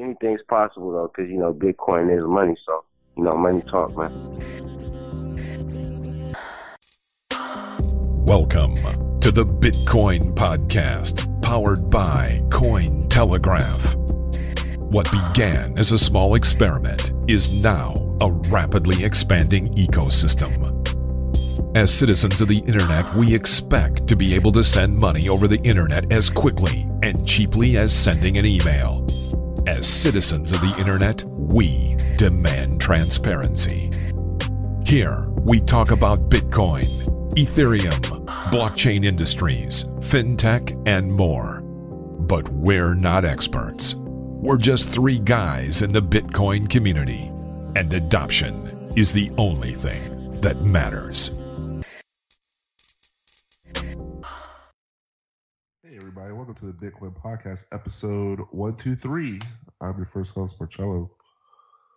anything's possible though, because you know Bitcoin is money. So you know, money talk, man. Welcome to the Bitcoin Podcast, powered by Cointelegraph. What began as a small experiment is now a rapidly expanding ecosystem. As citizens of the internet, we expect to be able to send money over the internet as quickly and cheaply as sending an email. As citizens of the internet, we demand transparency. Here, we talk about Bitcoin, Ethereum, blockchain industries, fintech, and more. But we're not experts. We're just three guys in the Bitcoin community, and adoption is the only thing that matters. Everybody, welcome to the Bitcoin Podcast, episode 123. I'm your first host, Marcello.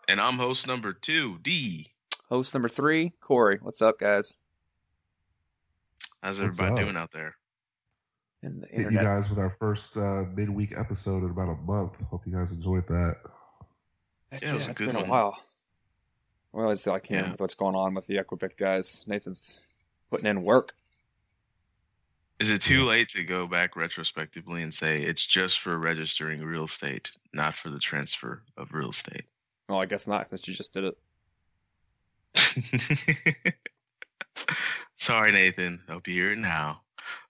And I'm host number two, D. Host number three, Corey. What's up, guys? How's What's everybody up? doing out there? And the Hit you guys with our first uh, midweek episode in about a month. Hope you guys enjoyed that. Heck Yeah, it was a good been one. a while. We always like hearing Yeah. with what's going on with the Equibit guys. Nathan's putting in work. Is it too late to go back retrospectively and say it's just for registering real estate, not for the transfer of real estate? Well, I guess not, since you just did it. Sorry, Nathan. Hope you hear it now.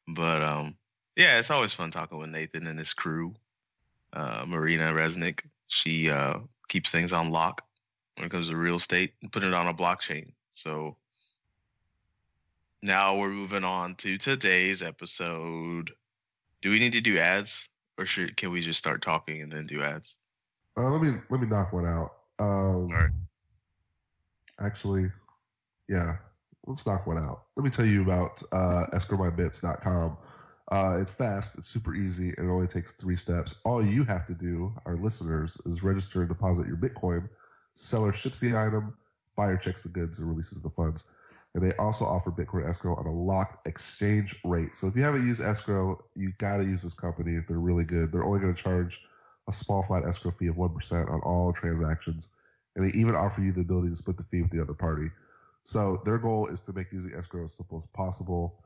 But um, yeah, it's always fun talking with Nathan and his crew. Uh, Marina Resnick, she uh, keeps things on lock when it comes to real estate and putting it on a blockchain. So now we're moving on to today's episode. Do we need to do ads, or should can we just start talking and then do ads? Uh, let me let me knock one out. Um, All right. Actually, yeah, let's knock one out. Let me tell you about uh, escrowmybits.com. Uh, it's fast, it's super easy, and it only takes three steps. All you have to do, our listeners, is register and deposit your Bitcoin. Seller ships the item, buyer checks the goods and releases the funds. And they also offer Bitcoin escrow on a locked exchange rate. So if you haven't used escrow, you got to use this company they're really good. They're only going to charge a small flat escrow fee of 1% on all transactions. And they even offer you the ability to split the fee with the other party. So their goal is to make using escrow as simple as possible.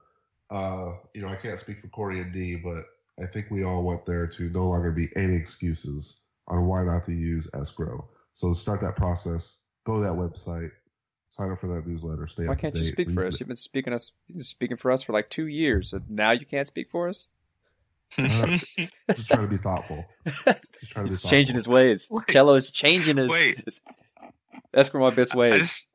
Uh, you know, I can't speak for Corey and D, but I think we all want there to no longer be any excuses on why not to use escrow. So start that process, go to that website, sign up for that newsletter, stay Why up to can't you date, speak for read us? You've been speaking us, you've been speaking for us for like two years, and now you can't speak for us. Uh, Just trying to be thoughtful. Just trying to be He's changing thoughtful. his ways. Wait. Cello is changing his, Wait. his escrow my bits I ways. just,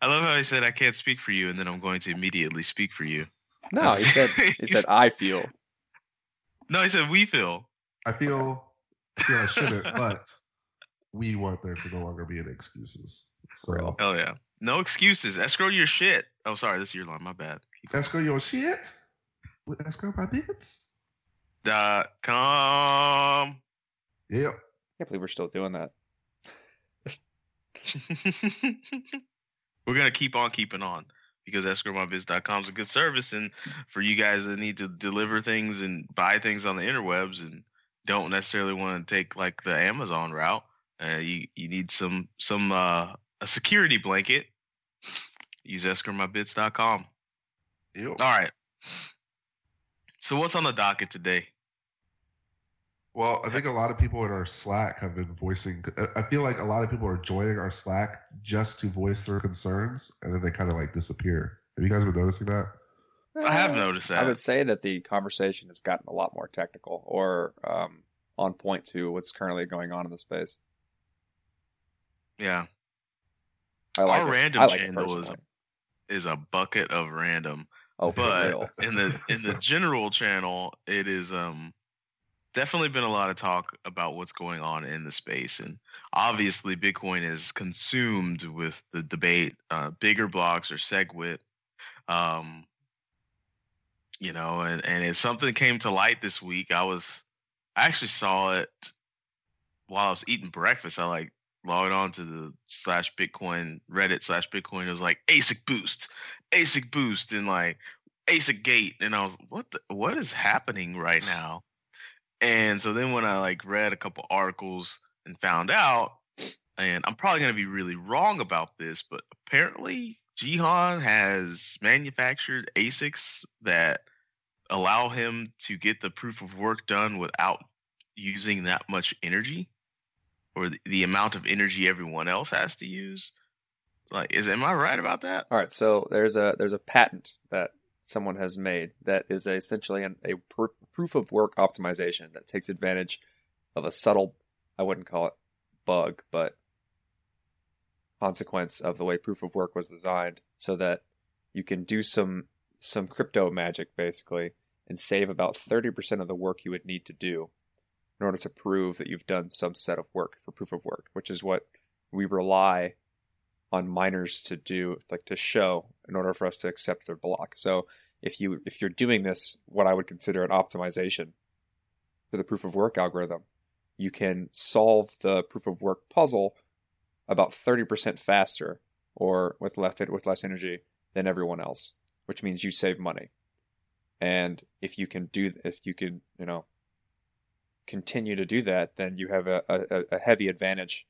I love how he said I can't speak for you, and then I'm going to immediately speak for you. No, he said he said I feel. No, he said we feel. I feel Yeah, I shouldn't, but we want there to no longer be any excuses. So Real. Hell yeah. No excuses. Escrow your shit. Oh, sorry, this is your line. My bad. Keep escrow your shit with escrow my bits. Dot com. Yep. can't believe we're still doing that. We're gonna keep on keeping on because escrowmybits.com is a good service, and for you guys that need to deliver things and buy things on the interwebs and don't necessarily want to take like the Amazon route, uh, you you need some some uh, a security blanket. Use escrowmybits.com. Yep. All right. So what's on the docket today? Well, I think a lot of people in our Slack have been voicing. I feel like a lot of people are joining our Slack just to voice their concerns, and then they kind of like disappear. Have you guys been noticing that? I have noticed that. I would say that the conversation has gotten a lot more technical or um, on point to what's currently going on in the space. Yeah. I like Our it. random I like it channel is is a bucket of random. Oh, but in the in the general channel it is um definitely been a lot of talk about what's going on in the space and obviously bitcoin is consumed with the debate uh bigger blocks or segwit um you know and and if something came to light this week i was i actually saw it while i was eating breakfast i like logged on to the slash bitcoin reddit slash bitcoin it was like asic boost asic boost and like asic gate and i was what the, what is happening right now? And so then when i like read a couple articles and found out, and I'm probably going to be really wrong about this, but apparently Jihan has manufactured ASICs that allow him to get the proof of work done without using that much energy or the, the amount of energy everyone else has to use. Like, is am I right about that? All right, so there's a there's a patent that someone has made that is essentially an, a proof, proof of work optimization that takes advantage of a subtle, I wouldn't call it bug, but consequence of the way proof of work was designed, so that you can do some some crypto magic basically and save about 30% of the work you would need to do in order to prove that you've done some set of work for proof of work, which is what we rely on miners to do, like to show in order for us to accept their block. So if you if you're doing this, what I would consider an optimization for the proof of work algorithm, you can solve the proof of work puzzle about 30% faster or with less with less energy than everyone else, which means you save money. And if you can do if you can, you know, continue to do that, then you have a, a, a heavy advantage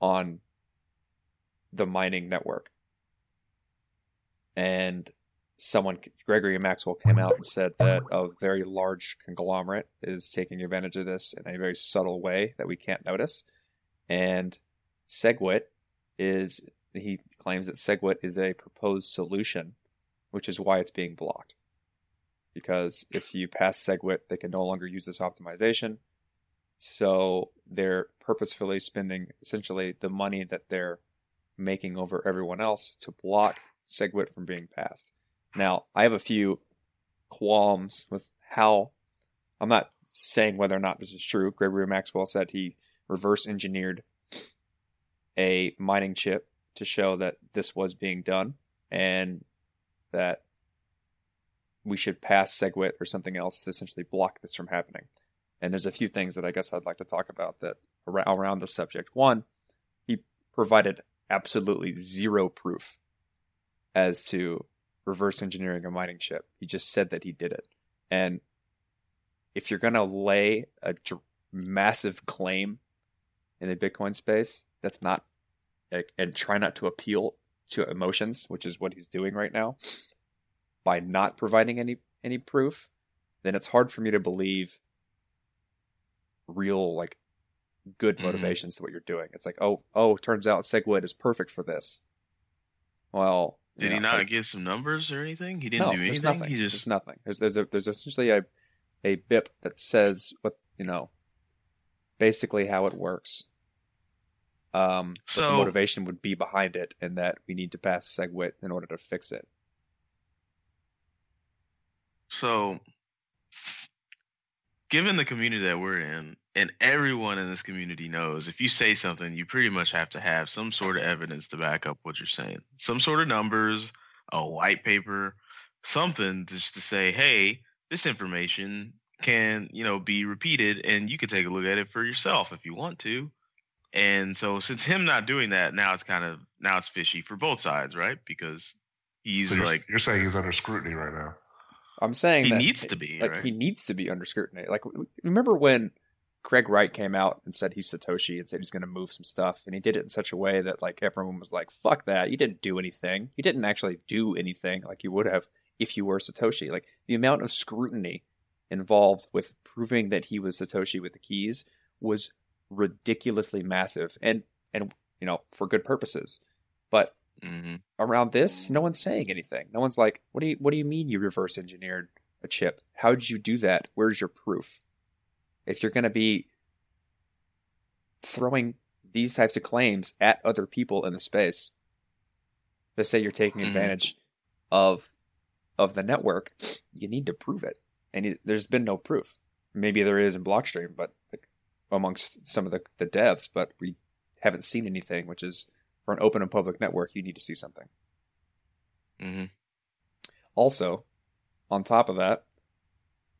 on the mining network. And someone, Gregory Maxwell, came out and said that a very large conglomerate is taking advantage of this in a very subtle way that we can't notice. And SegWit is, he claims that SegWit is a proposed solution, which is why it's being blocked. Because if you pass SegWit, they can no longer use this optimization. So they're purposefully spending essentially the money that they're making over everyone else to block SegWit from being passed. Now, I have a few qualms with how I'm not saying whether or not this is true. Gregory Maxwell said he reverse engineered a mining chip to show that this was being done and that we should pass SegWit or something else to essentially block this from happening. And there's a few things that I guess I'd like to talk about that around the subject. One, he provided absolutely zero proof as to reverse engineering a mining chip. He just said that he did it. And if you're going to lay a dr- massive claim in the Bitcoin space, that's not, and try not to appeal to emotions, which is what he's doing right now, by not providing any any proof, then it's hard for me to believe real like good Mhm. motivations to what you're doing. It's like, oh, oh, turns out SegWit is perfect for this. Well, Did he not like, give some numbers or anything? He didn't no, do there's anything. nothing. He There's just nothing. There's there's a there's essentially a a BIP that says what you know, basically how it works. Um, what the motivation would be behind it, and that we need to pass SegWit in order to fix it. So, given the community that we're in, and everyone in this community knows, if you say something, you pretty much have to have some sort of evidence to back up what you're saying. Some sort of numbers, a white paper, something just to say, hey, this information can, you know, be repeated and you can take a look at it for yourself if you want to. And so since him not doing that, now it's kind of now it's fishy for both sides, right? Because he's So you're, like you're saying he's under scrutiny right now. I'm saying he that needs to be, like right? he needs to be under scrutiny. Like remember when Craig Wright came out and said he's Satoshi and said he's going to move some stuff, and he did it in such a way that like everyone was like, "Fuck that! You didn't do anything. You didn't actually do anything like you would have if you were Satoshi." Like the amount of scrutiny involved with proving that he was Satoshi with the keys was ridiculously massive, and and you know for good purposes, but hmm around this, no one's saying anything. No one's like, "What do you What do you mean you reverse engineered a chip? How did you do that? Where's your proof?" If you're going to be throwing these types of claims at other people in the space, to say you're taking Mhm. advantage of of the network, you need to prove it. And it, there's been no proof. Maybe there is in Blockstream, but like, amongst some of the, the devs, but we haven't seen anything. Which is for an open and public network, you need to see something. hmm Also, on top of that,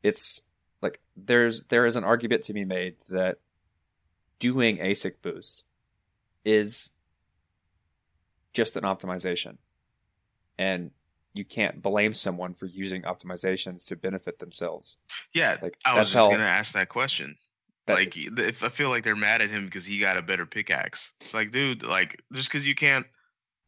it's like there's there is an argument to be made that doing ASIC boost is just an optimization. And you can't blame someone for using optimizations to benefit themselves. Yeah, Like I was just how gonna ask that question. That- like if I feel like they're mad at him because he got a better pickaxe. It's like, dude, like just because you can't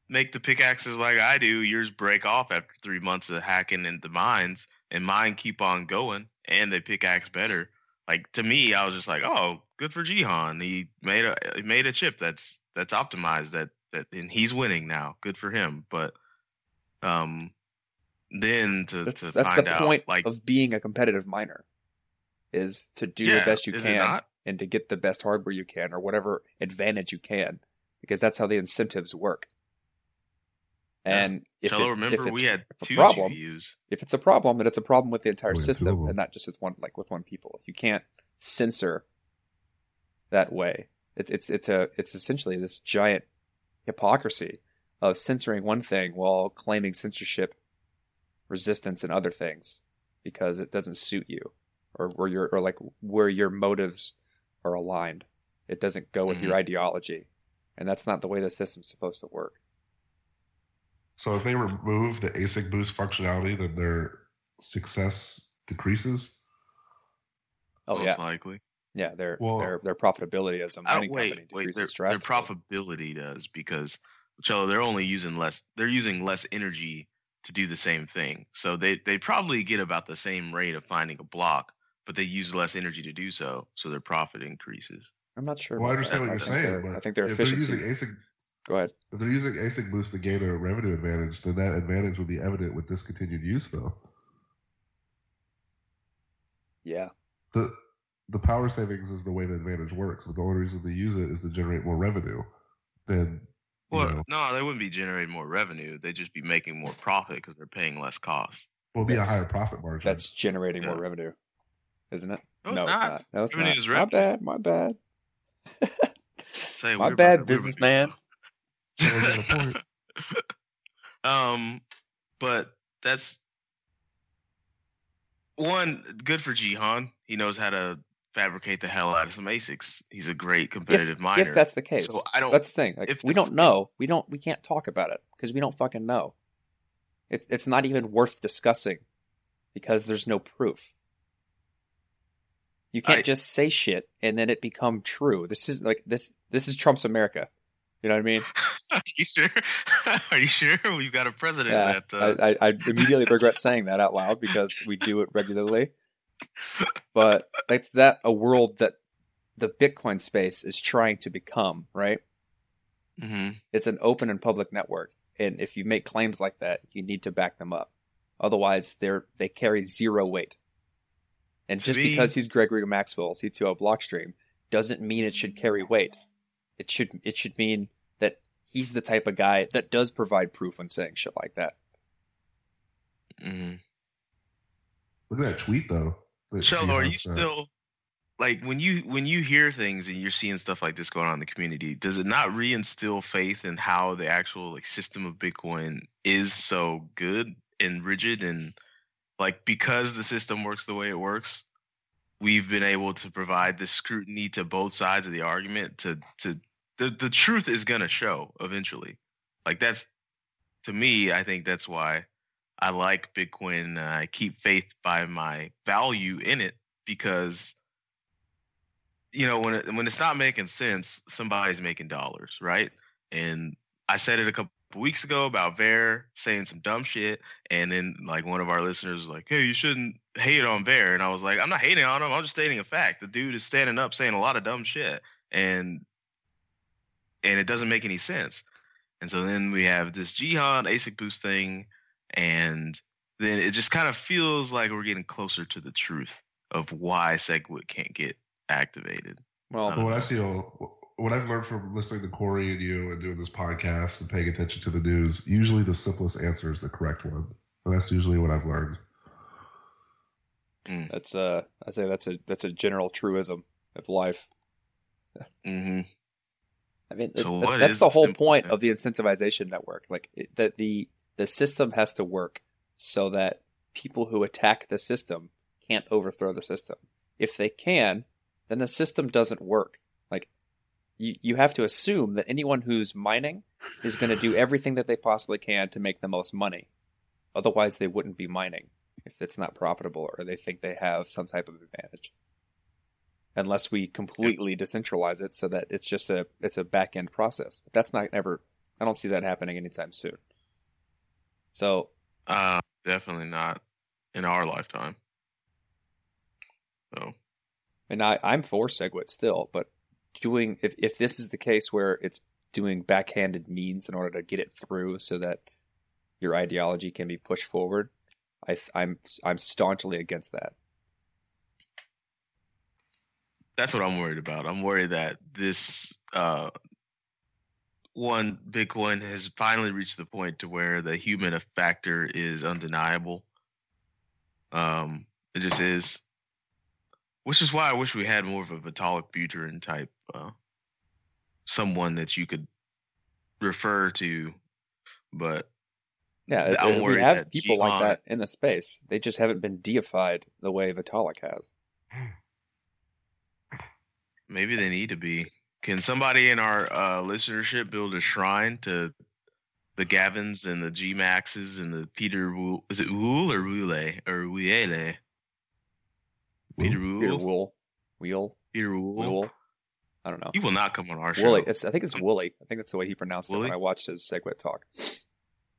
make the pickaxes like I do, yours break off after three months of hacking into mines, and mine keep on going, and they pickaxe better. Like to me, I was just like, oh, good for Jihan. He made a he made a chip that's that's optimized that that and he's winning now. Good for him. But um, then to That's to that's find the out point like of being a competitive miner, is to do the best you can and to get the best hardware you can or whatever advantage you can, because that's how the incentives work. Yeah. And if, it- remember if it's, we had if a two problem, GPUs. if it's a problem, then it's a problem with the entire We had two of system and not just with one like with one people. You can't censor that way. It's it's it's a it's essentially this giant hypocrisy of censoring one thing while claiming censorship resistance and other things because it doesn't suit you or where your or like where your motives are aligned. It doesn't go with your mm-hmm. ideology. And that's not the way the system's supposed to work. So if they remove the ASIC boost functionality, then their success decreases. Oh most yeah. likely. Yeah, their Well- their their profitability as a mining wait, company wait. decreases Their, their profitability does because Cello, they're only using less. They're using less energy to do the same thing. So they they probably get about the same rate of finding a block, but they use less energy to do so. So their profit increases. I'm not sure. Well, I about understand that. what you're I saying, but I think their if they're using ASIC, Go ahead. if they're using ASIC boost to gain a revenue advantage, then that advantage would be evident with discontinued use, though. Yeah. the The power savings is the way the advantage works, but the only reason they use it is to generate more revenue. Then, you Well, know, no, they wouldn't be generating more revenue. They'd just be making more profit because they're paying less cost. will be a higher profit margin. That's generating more revenue, isn't it? No, it's not. No, it's Revenue not. is My bad. My bad. Say, My bad, about to- we're about to businessman. go. Someone's got a point. um, but that's one good for Jihan. He knows how to fabricate the hell out of some ASICs. He's a great competitive If, miner. if that's the case, So I don't- That's the thing. Like if we don't know. We don't. We can't talk about it because we don't fucking know. It's it's not even worth discussing because there's no proof. You can't I- just say shit and then it become true. This is like this. This is Trump's America. You know what I mean? Are you sure? Are you sure we've got a president Yeah. that? Uh, I, I, I immediately regret saying that out loud because we do it regularly. But that's that a world that the Bitcoin space is trying to become, right? mhm. It's an open and public network, and if you make claims like that, you need to back them up. Otherwise, they're they carry zero weight. And To just me- because he's Gregory Maxwell CTO Blockstream doesn't mean it should carry weight. It should it should mean that he's the type of guy that does provide proof when saying shit like that. Mhm. Look at that tweet, though. that Cello, are you sent. still like when you when you hear things and you're seeing stuff like this going on in the community? Does it not reinstill faith in how the actual like system of Bitcoin is so good and rigid and like because the system works the way it works? We've been able to provide the scrutiny to both sides of the argument to to the the truth is gonna show eventually. Like that's to me, I think that's why I like Bitcoin. I keep faith by my value in it because you know when it, when it's not making sense, somebody's making dollars, right? And I said it a couple weeks ago about Bear saying some dumb shit, and then like one of our listeners was like, "Hey, you shouldn't hate on Bear," and I was like, "I'm not hating on him. I'm just stating a fact. The dude is standing up saying a lot of dumb shit, and and it doesn't make any sense." And so then we have this Jihan ASIC boost thing, and then it just kind of feels like we're getting closer to the truth of why SegWit can't get activated. Well, um, what I feel, what I've learned from listening to Corey and you and doing this podcast and paying attention to the news, usually the simplest answer is the correct one. And that's usually what I've learned. that's uh, I say that's a that's a general truism of life. hmm I mean, So it- what that's the the whole simple point thing? of the incentivization network. Like it, that the the system has to work so that people who attack the system can't overthrow the system. If they can, then the system doesn't work. You, you have to assume that anyone who's mining is going to do everything that they possibly can to make the most money. Otherwise, they wouldn't be mining if it's not profitable or they think they have some type of advantage. unless we completely decentralize it so that it's just a it's a back end process. But that's not ever. I don't see that happening anytime soon. So Uh, definitely not in our lifetime. So and I, I'm for SegWit still, but doing if if this is the case where it's doing backhanded means in order to get it through so that your ideology can be pushed forward, I I'm I'm staunchly against that. that's what I'm worried about. I'm worried that this uh one Bitcoin has finally reached the point to where the human factor is undeniable. Um, it just is. Which is why I wish we had more of a Vitalik Buterin type, uh, someone that you could refer to. But Yeah, I'm we have people like that in the space. They just haven't been deified the way Vitalik has. maybe they need to be. Can somebody in our uh, listenership build a shrine to the Gavins and the G Maxes and the Peter Wool? Is it Wool or Wule or Wiele? Peter Peter Wool. Wool, Wheel, Peter Wool. Wool. I don't know. He will not come on our show. Woolly. It's I think it's um, Woolly. I think that's the way he pronounced it when I watched his Segwit talk.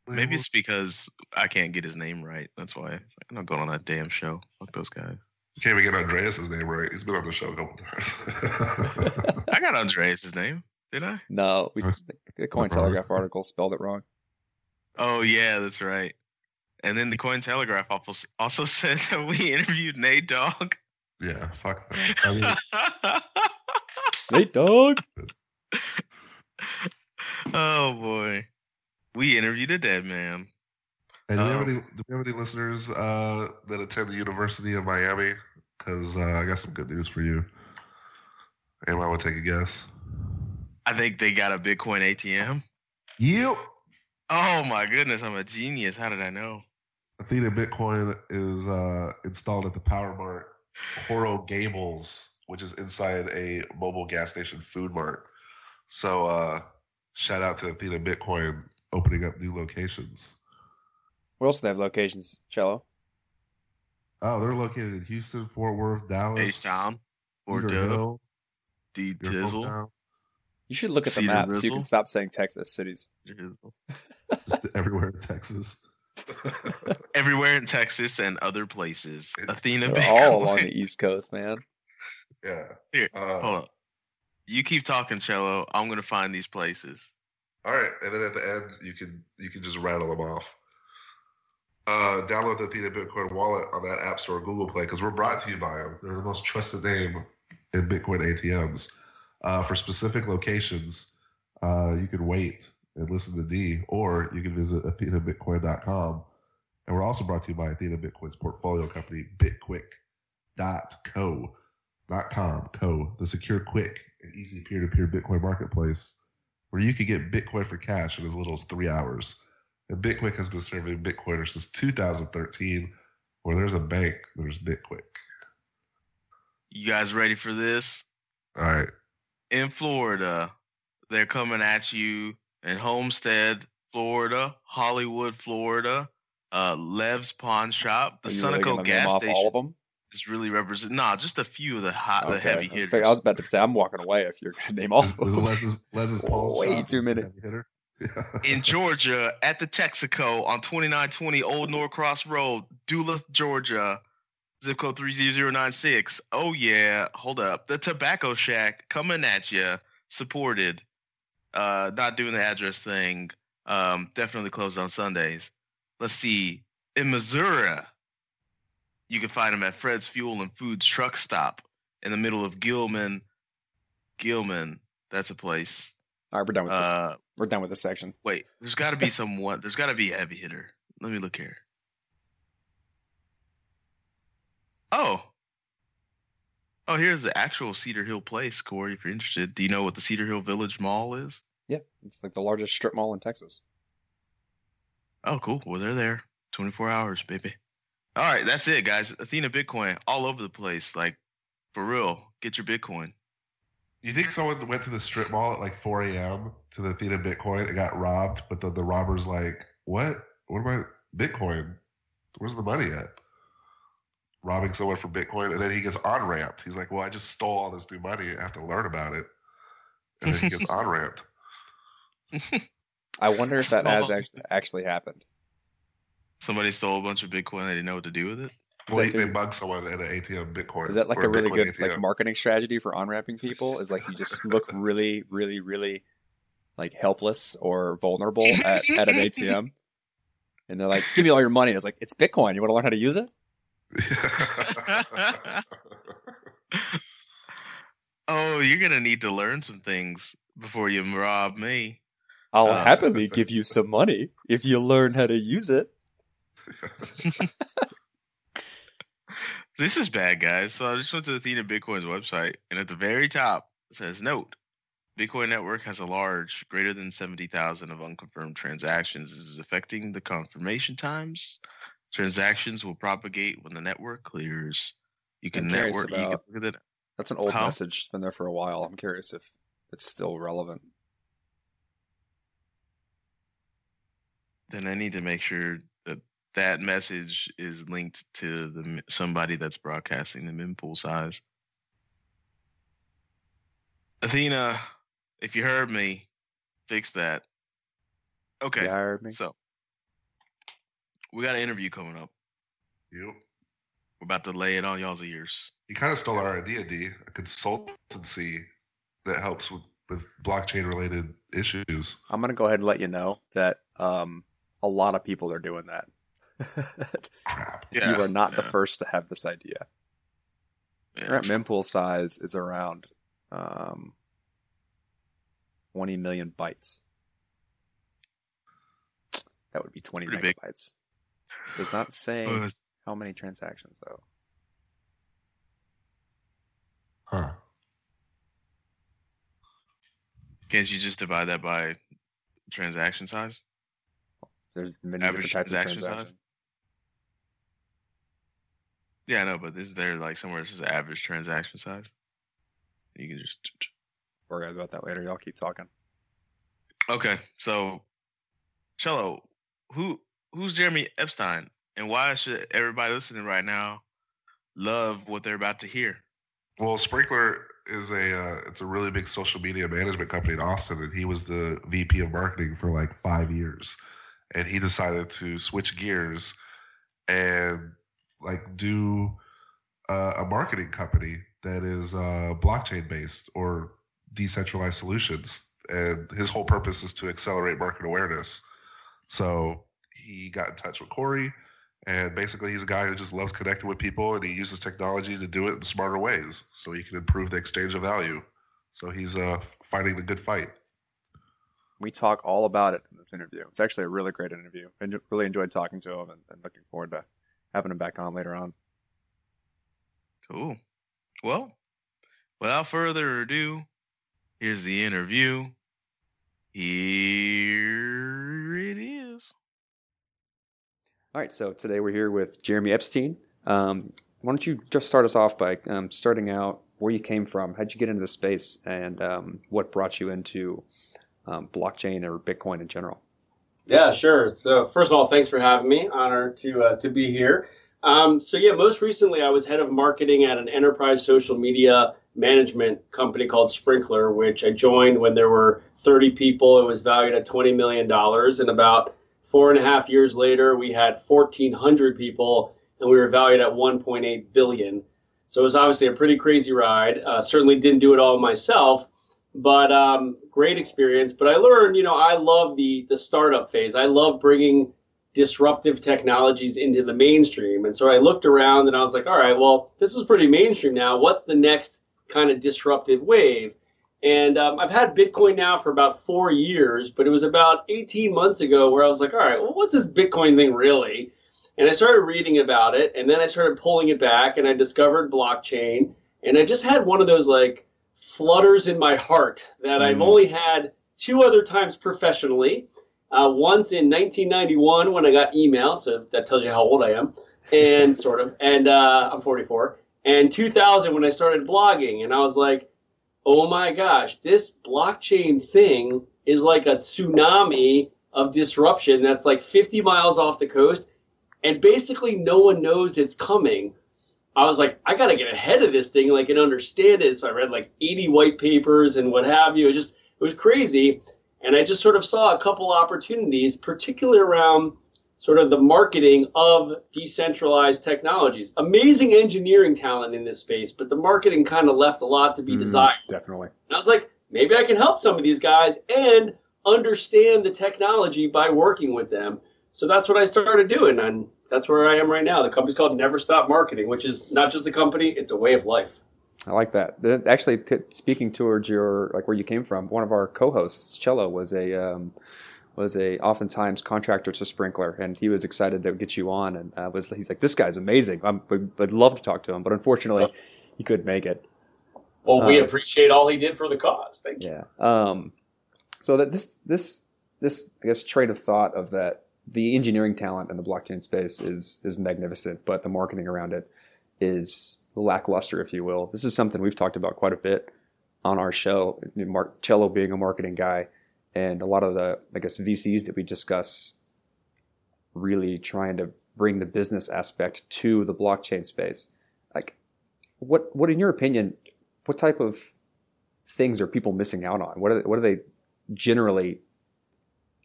Maybe it's because I can't get his name right. That's why I'm not going on that damn show. Fuck those guys. You can't even get Andreas's name right. He's been on the show a couple times. I got Andreas' name, did I? No, we, That's- the Cointelegraph article spelled it wrong. Oh yeah, that's right. And then the Cointelegraph also also said that we interviewed Nate Dogg. Yeah, fuck that. I mean, Nate Dog. oh boy, we interviewed a dead man. and do we, have Um, any, do we have any listeners uh, that attend the University of Miami? Because uh, I got some good news for you. Anyone want to take a guess? I think they got a Bitcoin ATM. Yep. Oh my goodness, I'm a genius. How did I know? Athena Bitcoin is uh, installed at the Power Mart Coral Gables, which is inside a mobile gas station food mart. So uh, shout out to Athena Bitcoin opening up new locations. Where else do they have locations, Cello? Oh, they're located in Houston, Fort Worth, Dallas, H Town, or Cedar Dub, Hill, D your Tizzle. hometown, You should look at the Cedar map so you can stop saying Texas cities. just everywhere in Texas. Everywhere in Texas and other places. Athena They're Bitcoin. all along the East Coast, man. yeah. Here, Uh, Hold up. You keep talking, Cello. I'm gonna find these places. All right, and then at the end, you can you can just rattle them off. Uh, download the Athena Bitcoin wallet on that App Store, or Google Play, because we're brought to you by them. They're the most trusted name in Bitcoin ATMs. Uh, for specific locations, uh, you can wait and listen to D, or you can visit AthenaBitcoin.com. And we're also brought to you by Athena Bitcoin's portfolio company, BitQuick.co, not com, co, the secure, quick, and easy peer-to-peer Bitcoin marketplace where you can get Bitcoin for cash in as little as three hours. And Bitquick has been serving Bitcoiners since 2013. Where there's a bank, there's Bitquick. You guys ready for this? All right. In Florida, they're coming at you in Homestead, Florida, Hollywood, Florida, uh, Lev's Pawn Shop, the Are you really Sunoco name gas off station all of them? is really represented. Nah, just a few of the hot, the Okay. heavy I was hitters. I was about to say I'm walking away if you're going to name all This, of this is them. Les's, Les's Pawn Way shop. too He's a many. hitter. in Georgia at the Texaco on 2920 Old Norcross Road, Duluth, Georgia, zip code 30096. Oh yeah, hold up. The Tobacco Shack coming at you, supported. Uh not doing the address thing. Um definitely closed on Sundays. Let's see. In Missouri, you can find them at Fred's Fuel and Foods truck stop in the middle of Gilman. Gilman, that's a place. All right, we're done with this. Uh We're done with this section. Wait, there's got to be someone. There's got to be a heavy hitter. Let me look here. Oh. Oh, here's the actual Cedar Hill place, Corey, if you're interested. Do you know what the Cedar Hill Village Mall is? Yeah, it's like the largest strip mall in Texas. Oh, cool. Well, they're there 24 hours, baby. All right, that's it, guys. Athena Bitcoin all over the place. Like, for real, get your Bitcoin. You think someone went to the strip mall at like 4 a.m. to the Athena Bitcoin and got robbed, but the, the robber's like, what? What am I? Bitcoin? Where's the money at? Robbing someone for Bitcoin, and then he gets on ramped. He's like, "Well, I just stole all this new money. I have to learn about it," and then he gets on ramped. I wonder if that has actually, actually happened. Somebody stole a bunch of Bitcoin. They didn't know what to do with it. Well, that they good? bug someone at an ATM Bitcoin. Is that like a really Bitcoin good ATM. like marketing strategy for on ramping people? Is like you just look really, really, really like helpless or vulnerable at, at an ATM, and they're like, "Give me all your money." It's like it's Bitcoin. You want to learn how to use it? oh, you're gonna need to learn some things before you rob me. I'll Uh. happily give you some money if you learn how to use it. This is bad, guys. So I just went to Athena Bitcoin's website, and at the very top it says, "Note: Bitcoin network has a large, greater than seventy thousand of unconfirmed transactions. This is affecting the confirmation times. Transactions will propagate when the network clears. You can network. You can look at it. That's an old How? message. It's been there for a while. I'm curious if it's still relevant. Then I need to make sure that that message is linked to the somebody that's broadcasting the mempool size. Athena, if you heard me, fix that. Okay. You hired me. So we got an interview coming up. Yep. We're about to lay it on y'all's ears. He kind of stole our idea, D. A consultancy that helps with, with blockchain related issues. I'm gonna go ahead and let you know that um, a lot of people are doing that. Crap. Yeah, you are not the first to have this idea. yeah. Current mempool size is around um, 20 million bytes. That would be 20 Pretty big. Megabytes. Does not say Uh, how many transactions though. Huh. can't you just divide that by transaction size? There's many Average different types of transaction size? transactions. Yeah, I know, but is there like somewhere that says average transaction size? You can just We're about that later. Y'all keep talking. Okay, so Cello, who who's Jeremy Epstein, and why should everybody listening right now love what they're about to hear? Well, Sprinklr is a uh, it's a really big social media management company in Austin, and he was the VP of marketing for like five years, and he decided to switch gears and like do uh, a marketing company that is uh, blockchain based or decentralized solutions, and his whole purpose is to accelerate market awareness. So he got in touch with Corey. And basically, he's a guy who just loves connecting with people, and he uses technology to do it in smarter ways, so he can improve the exchange of value. So he's uh, fighting the good fight. We talk all about it in this interview. It's actually a really great interview. I really enjoyed talking to him and, and looking forward to having him back on later on. Cool. Well, without further ado, here's the interview. Here it is. All right, so today we're here with Jeremy Epstein. Um, why don't you just start us off by um, starting out where you came from? How'd you get into the space, and um, what brought you into um, blockchain or Bitcoin in general? Yeah, sure. So first of all, thanks for having me. Honor to uh, to be here. Um, so yeah, most recently I was head of marketing at an enterprise social media management company called Sprinklr, which I joined when there were 30 people. It was valued at 20 million dollars, and about four and a half years later, we had 1,400 people, and we were valued at 1.8 billion. So it was obviously a pretty crazy ride. Uh, certainly didn't do it all myself, but um, great experience. But I learned, you know, I love the the startup phase. I love bringing disruptive technologies into the mainstream. And so I looked around and I was like, all right, well, this is pretty mainstream now. What's the next kind of disruptive wave? And um, I've had Bitcoin now for about four years, but it was about 18 months ago where I was like, all right, well, what's this Bitcoin thing really? And I started reading about it, and then I started pulling it back, and I discovered blockchain, and I just had one of those like flutters in my heart that I've Mm. only had two other times professionally. Uh, once in 1991 when I got email, so that tells you how old I am, and sort of, and uh, I'm 44. And 2000 when I started blogging, and I was like, oh my gosh, this blockchain thing is like a tsunami of disruption that's like 50 miles off the coast, and basically no one knows it's coming. I was like, I got to get ahead of this thing, like, and understand it. So I read like 80 white papers and what have you. It just, it was crazy. And I just sort of saw a couple opportunities, particularly around sort of the marketing of decentralized technologies. Amazing engineering talent in this space, but the marketing kind of left a lot to be Mm, desired. Definitely. And I was like, maybe I can help some of these guys and understand the technology by working with them. So that's what I started doing, and that's where I am right now. The company's called Never Stop Marketing, which is not just a company; it's a way of life. I like that. That- Actually, t- speaking towards your like where you came from, one of our co-hosts, Cello, was a um, was a oftentimes contractor to Sprinklr, and he was excited to get you on. And uh, was he's like, this guy's amazing. I'm, I'd love to talk to him, but unfortunately, he couldn't make it. Well, we Uh, appreciate all he did for the cause. Thank you. Yeah. Um, so that this this this I guess train of thought of that the engineering talent in the blockchain space is is magnificent, but the marketing around it is lackluster, if you will. This is something we've talked about quite a bit on our show. Marcello being a marketing guy, and a lot of the I guess VCs that we discuss really trying to bring the business aspect to the blockchain space. Like, what what in your opinion, what type of things are people missing out on? What are they, what do they generally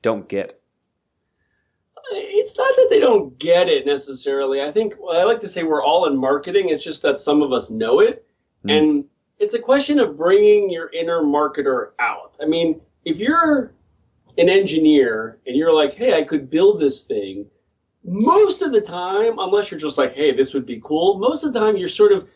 don't get? It's not that they don't get it necessarily. I think well, I like to say we're all in marketing. It's just that some of us know it, Mm. and it's a question of bringing your inner marketer out. I mean, if you're an engineer and you're like, "Hey, I could build this thing," most of the time, unless you're just like, "Hey, this would be cool," most of the time you're sort of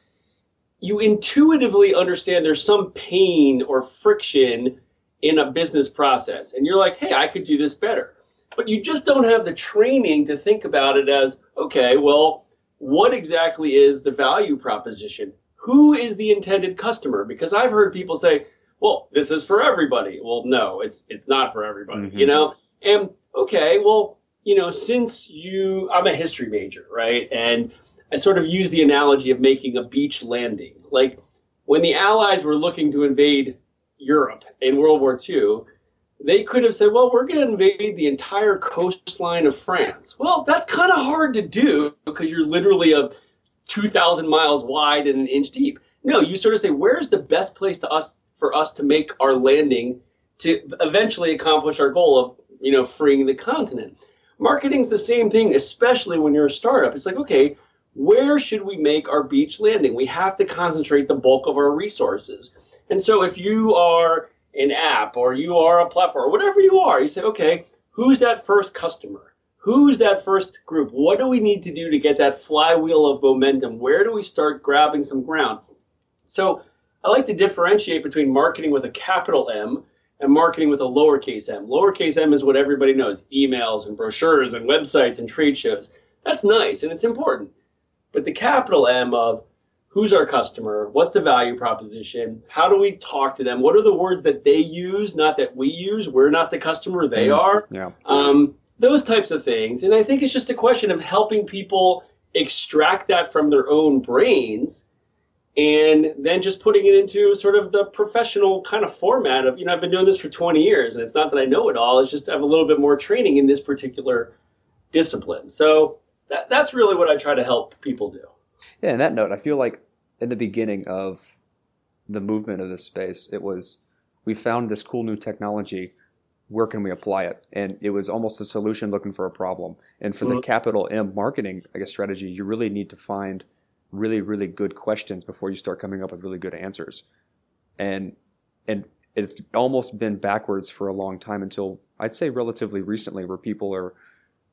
you intuitively understand there's some pain or friction in a business process, and you're like, "Hey, I could do this better." but you just don't have the training to think about it as okay well what exactly is the value proposition who is the intended customer because i've heard people say well this is for everybody well no it's it's not for everybody Mhm. you know and okay well you know since you i'm a history major right and i sort of use the analogy of making a beach landing like when the allies were looking to invade europe in world war ii they could have said, well, we're going to invade the entire coastline of France. Well, that's kind of hard to do because you're literally a 2,000 miles wide and an inch deep. No, you sort of say, where's the best place to us for us to make our landing to eventually accomplish our goal of, you know, freeing the continent? Marketing's the same thing, especially when you're a startup. It's like, okay, where should we make our beach landing? We have to concentrate the bulk of our resources. And so if you are an app or you are a platform or whatever you are, you say, okay, who's that first customer? Who's that first group? What do we need to do to get that flywheel of momentum? Where do we start grabbing some ground? So I like to differentiate between marketing with a capital M and marketing with a lowercase m. Lowercase m is what everybody knows emails and brochures and websites and trade shows. That's nice and it's important. But the capital M of who's our customer? What's the value proposition? How do we talk to them? What are the words that they use, not that we use? We're not the customer, they Mm. are. Yeah. Um, those types of things. And I think it's just a question of helping people extract that from their own brains and then just putting it into sort of the professional kind of format of, you know, I've been doing this for 20 years and it's not that I know it all, it's just I have a little bit more training in this particular discipline. So that, that's really what I try to help people do. Yeah, and that note, I feel like in the beginning of the movement of this space, it was we found this cool new technology. Where can we apply it? And it was almost a solution looking for a problem. And for the Mhm. capital M marketing, I guess, strategy, you really need to find really, really good questions before you start coming up with really good answers. And and it's almost been backwards for a long time until I'd say relatively recently, where people are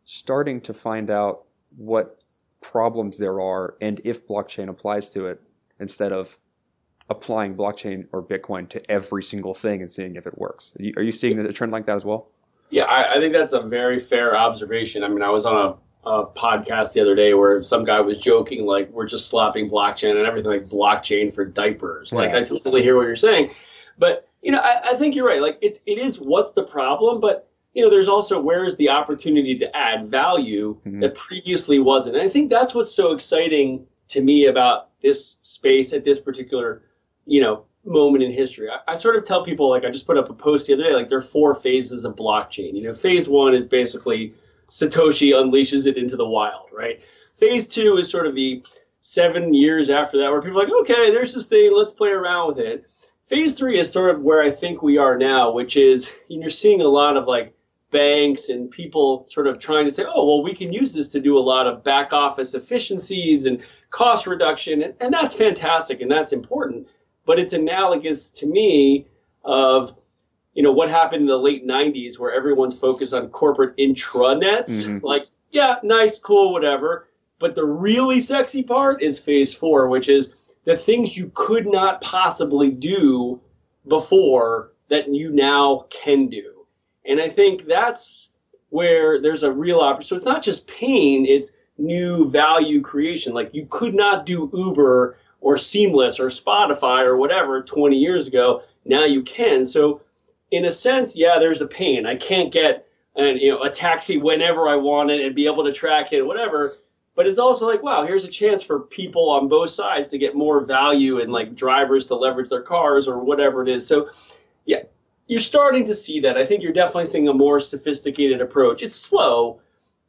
starting to find out what problems there are and if blockchain applies to it instead of applying blockchain or Bitcoin to every single thing and seeing if it works. Are you, seeing a trend like that as well? Yeah, I, I think that's a very fair observation. I mean, I was on a, a podcast the other day where some guy was joking, like, we're just slapping blockchain and everything like blockchain for diapers. Like, Yeah. I totally hear what you're saying. But, you know, I, I think you're right. Like, it, it is what's the problem, but, you know, there's also where's the opportunity to add value Mhm. that previously wasn't. And I think that's what's so exciting to me about this space at this particular, you know, moment in history. I, I sort of tell people, like, I just put up a post the other day, like, there are four phases of blockchain. You know, phase one is basically Satoshi unleashes it into the wild, right? Phase two is sort of the seven years after that where people are like, okay, there's this thing, let's play around with it. Phase three is sort of where I think we are now, which is you're seeing a lot of like banks and people sort of trying to say, oh, well, we can use this to do a lot of back office efficiencies and cost reduction. And, and that's fantastic and that's important. But it's analogous to me of, you know, what happened in the late 90s where everyone's focused on corporate intranets. Mhm. Like, yeah, nice, cool, whatever. But the really sexy part is phase four, which is the things you could not possibly do before that you now can do. And I think that's where there's a real opportunity. So it's not just pain, it's new value creation. Like you could not do Uber or Seamless or Spotify or whatever 20 years ago. Now you can. So in a sense, yeah, there's a pain. I can't get an, you know, a taxi whenever I want it and be able to track it, whatever. But it's also like, wow, here's a chance for people on both sides to get more value and like drivers to leverage their cars or whatever it is. So, yeah, you're starting to see that. I think you're definitely seeing a more sophisticated approach. It's slow,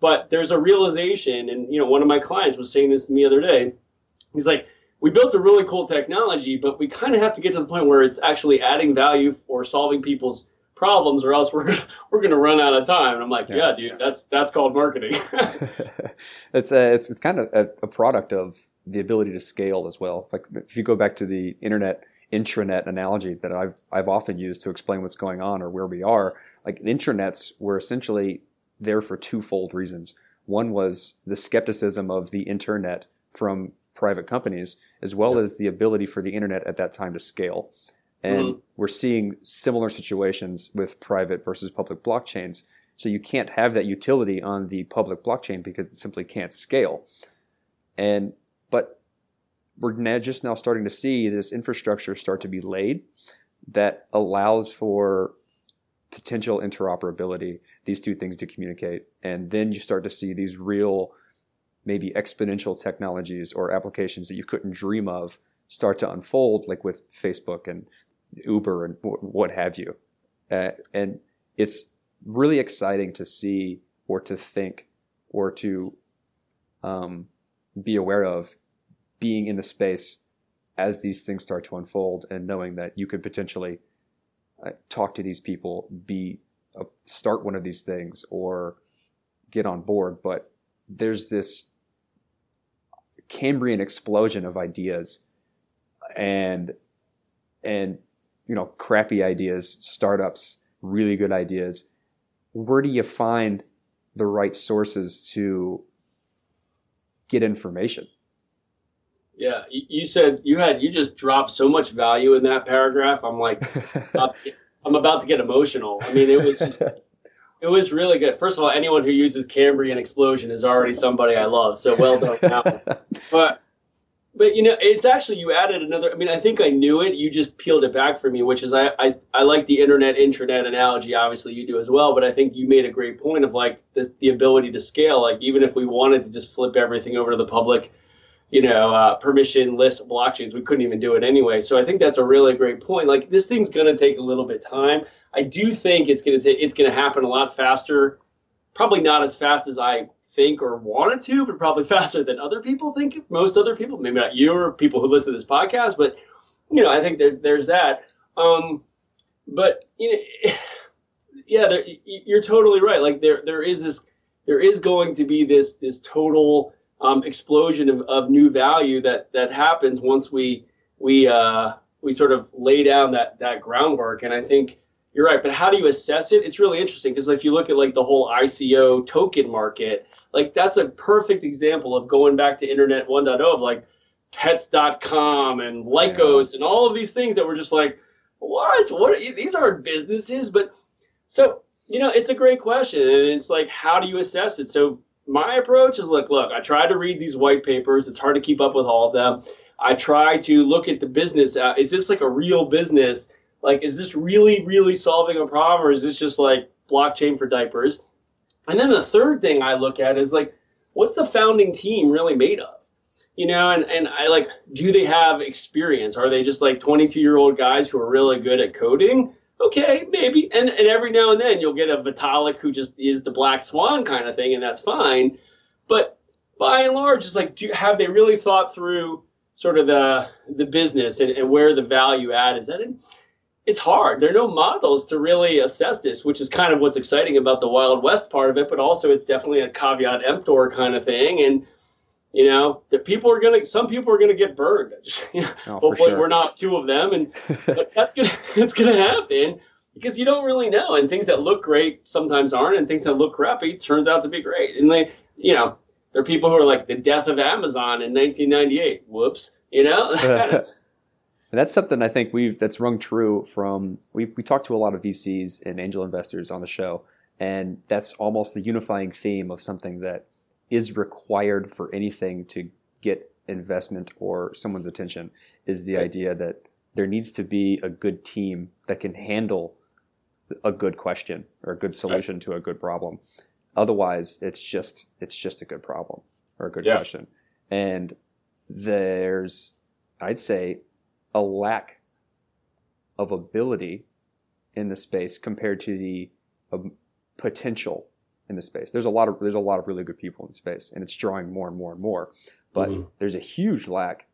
but there's a realization. And, you know, one of my clients was saying this to me the other day. He's like, we built a really cool technology, but we kind of have to get to the point where it's actually adding value or solving people's problems, or else we're gonna, we're going to run out of time. And I'm like, Yeah. yeah, dude, that's that's called marketing. it's a, it's it's kind of a, a product of the ability to scale as well. Like if you go back to the internet intranet analogy that I've I've often used to explain what's going on or where we are, like intranets were essentially there for twofold reasons. One was the skepticism of the internet from private companies, as well as the ability for the internet at that time to scale. And Mhm. we're seeing similar situations with private versus public blockchains. So you can't have that utility on the public blockchain because it simply can't scale. And but we're now just now starting to see this infrastructure start to be laid that allows for potential interoperability, these two things to communicate. And then you start to see these real, maybe exponential technologies or applications that you couldn't dream of start to unfold, like with Facebook and Uber and what have you. Uh, and it's really exciting to see or to think or to um, be aware of being in the space as these things start to unfold and knowing that you could potentially uh, talk to these people, be start one of these things or get on board. But there's this Cambrian explosion of ideas and and you know crappy ideas, startups, really good ideas. Where do you find the right sources to get information? yeah, you, said you had you just dropped so much value in that paragraph. I'm like, about to get- I'm about to get emotional. I mean, it was just. It was really good. First of all, anyone who uses Cambrian explosion is already somebody I love. So well done. But but you know it's actually you added another i mean i think i knew it you just peeled it back for me which is i i, I like the internet intranet analogy obviously you do as well but i think you made a great point of like the, the ability to scale like even if we wanted to just flip everything over to the public you know uh, permissionless blockchains we couldn't even do it anyway so i think that's a really great point like this thing's going to take a little bit time i do think it's going to take it's to happen a lot faster probably not as fast as i think or wanted to, but probably faster than other people think. Most other people, maybe not you or people who listen to this podcast, but you know, I think there, there's that. Um, but you know, yeah, there, you're totally right. Like there, there is this, there is going to be this, this total um, explosion of, of new value that that happens once we we uh, we sort of lay down that that groundwork. And I think you're right. But how do you assess it? It's really interesting because if you look at like the whole ICO token market, like that's a perfect example of going back to Internet 1.0 of like pets.com and Lycos and all of these things that were just like, what? What? Are, these aren't businesses. But so, you know, it's a great question. And it's like, how do you assess it? So my approach is look, look, I try to read these white papers. It's hard to keep up with all of them. I try to look at the business. Uh, is this like a real business? Like, is this really, really solving a problem, or is this just like blockchain for diapers? And then the third thing I look at is like, what's the founding team really made of? You know, and, and I like, do they have experience? Are they just like 22 year old guys who are really good at coding? Okay, maybe. And, and every now and then you'll get a Vitalik who just is the black swan kind of thing, and that's fine. But by and large, it's like, do have they really thought through sort of the the business and, and where the value add is? And it's hard. There are no models to really assess this, which is kind of what's exciting about the Wild West part of it. But also, it's definitely a caveat emptor kind of thing. And you know, the people are gonna, some people are gonna get burned. oh, Hopefully, sure. we're not two of them, and that's gonna, that's gonna happen because you don't really know. And things that look great sometimes aren't, and things that look crappy turns out to be great. And they, you know, there are people who are like the death of Amazon in 1998. Whoops, you know. And that's something I think we've that's rung true from we we talked to a lot of VCs and angel investors on the show, and that's almost the unifying theme of something that is required for anything to get investment or someone's attention is the idea that there needs to be a good team that can handle a good question or a good solution to a good problem. Otherwise, it's just it's just a good problem or a good yeah. question. And there's, I'd say, a lack of ability in the space compared to the um, potential in the space. There's a lot of there's a lot of really good people in space, and it's drawing more and more and more. But mm-hmm. there's a huge lack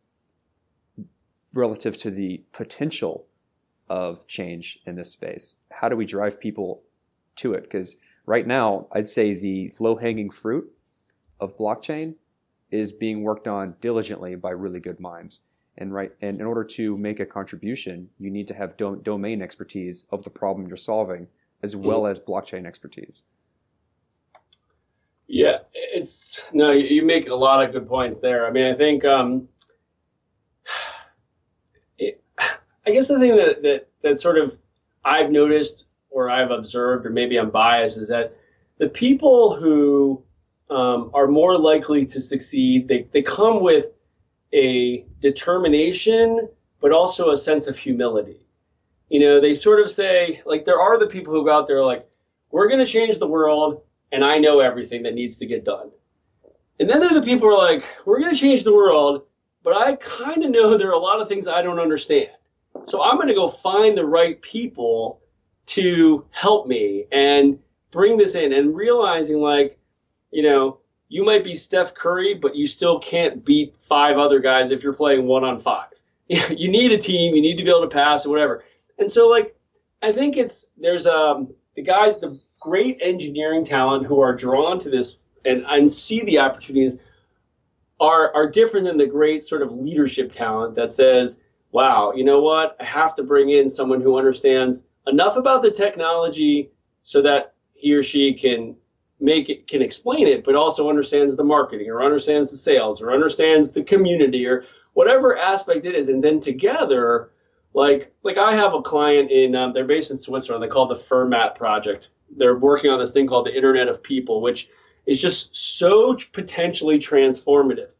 relative to the potential of change in this space. How do we drive people to it? Because right now, I'd say the low hanging fruit of blockchain is being worked on diligently by really good minds. And right, and in order to make a contribution, you need to have do- domain expertise of the problem you're solving, as well mm. as blockchain expertise. Yeah, it's no, you make a lot of good points there. I mean, I think, um, it, I guess the thing that, that that sort of I've noticed or I've observed, or maybe I'm biased, is that the people who um, are more likely to succeed, they, they come with a determination, but also a sense of humility. You know, they sort of say, like, there are the people who go out there like, we're going to change the world, and I know everything that needs to get done. And then there are the people who are like, we're going to change the world, but I kind of know there are a lot of things I don't understand. So I'm going to go find the right people to help me and bring this in and realizing like, you know, you might be Steph Curry, but you still can't beat five other guys if you're playing one on five. you need a team, you need to be able to pass or whatever. And so like I think it's there's um the guys the great engineering talent who are drawn to this and, and see the opportunities are are different than the great sort of leadership talent that says, wow, you know what? I have to bring in someone who understands enough about the technology so that he or she can make it can explain it but also understands the marketing or understands the sales or understands the community or whatever aspect it is. And then together like like i have a client in um, they're based in switzerland. They call the fermat project. They're working on this thing called the internet of people which is just so potentially transformative.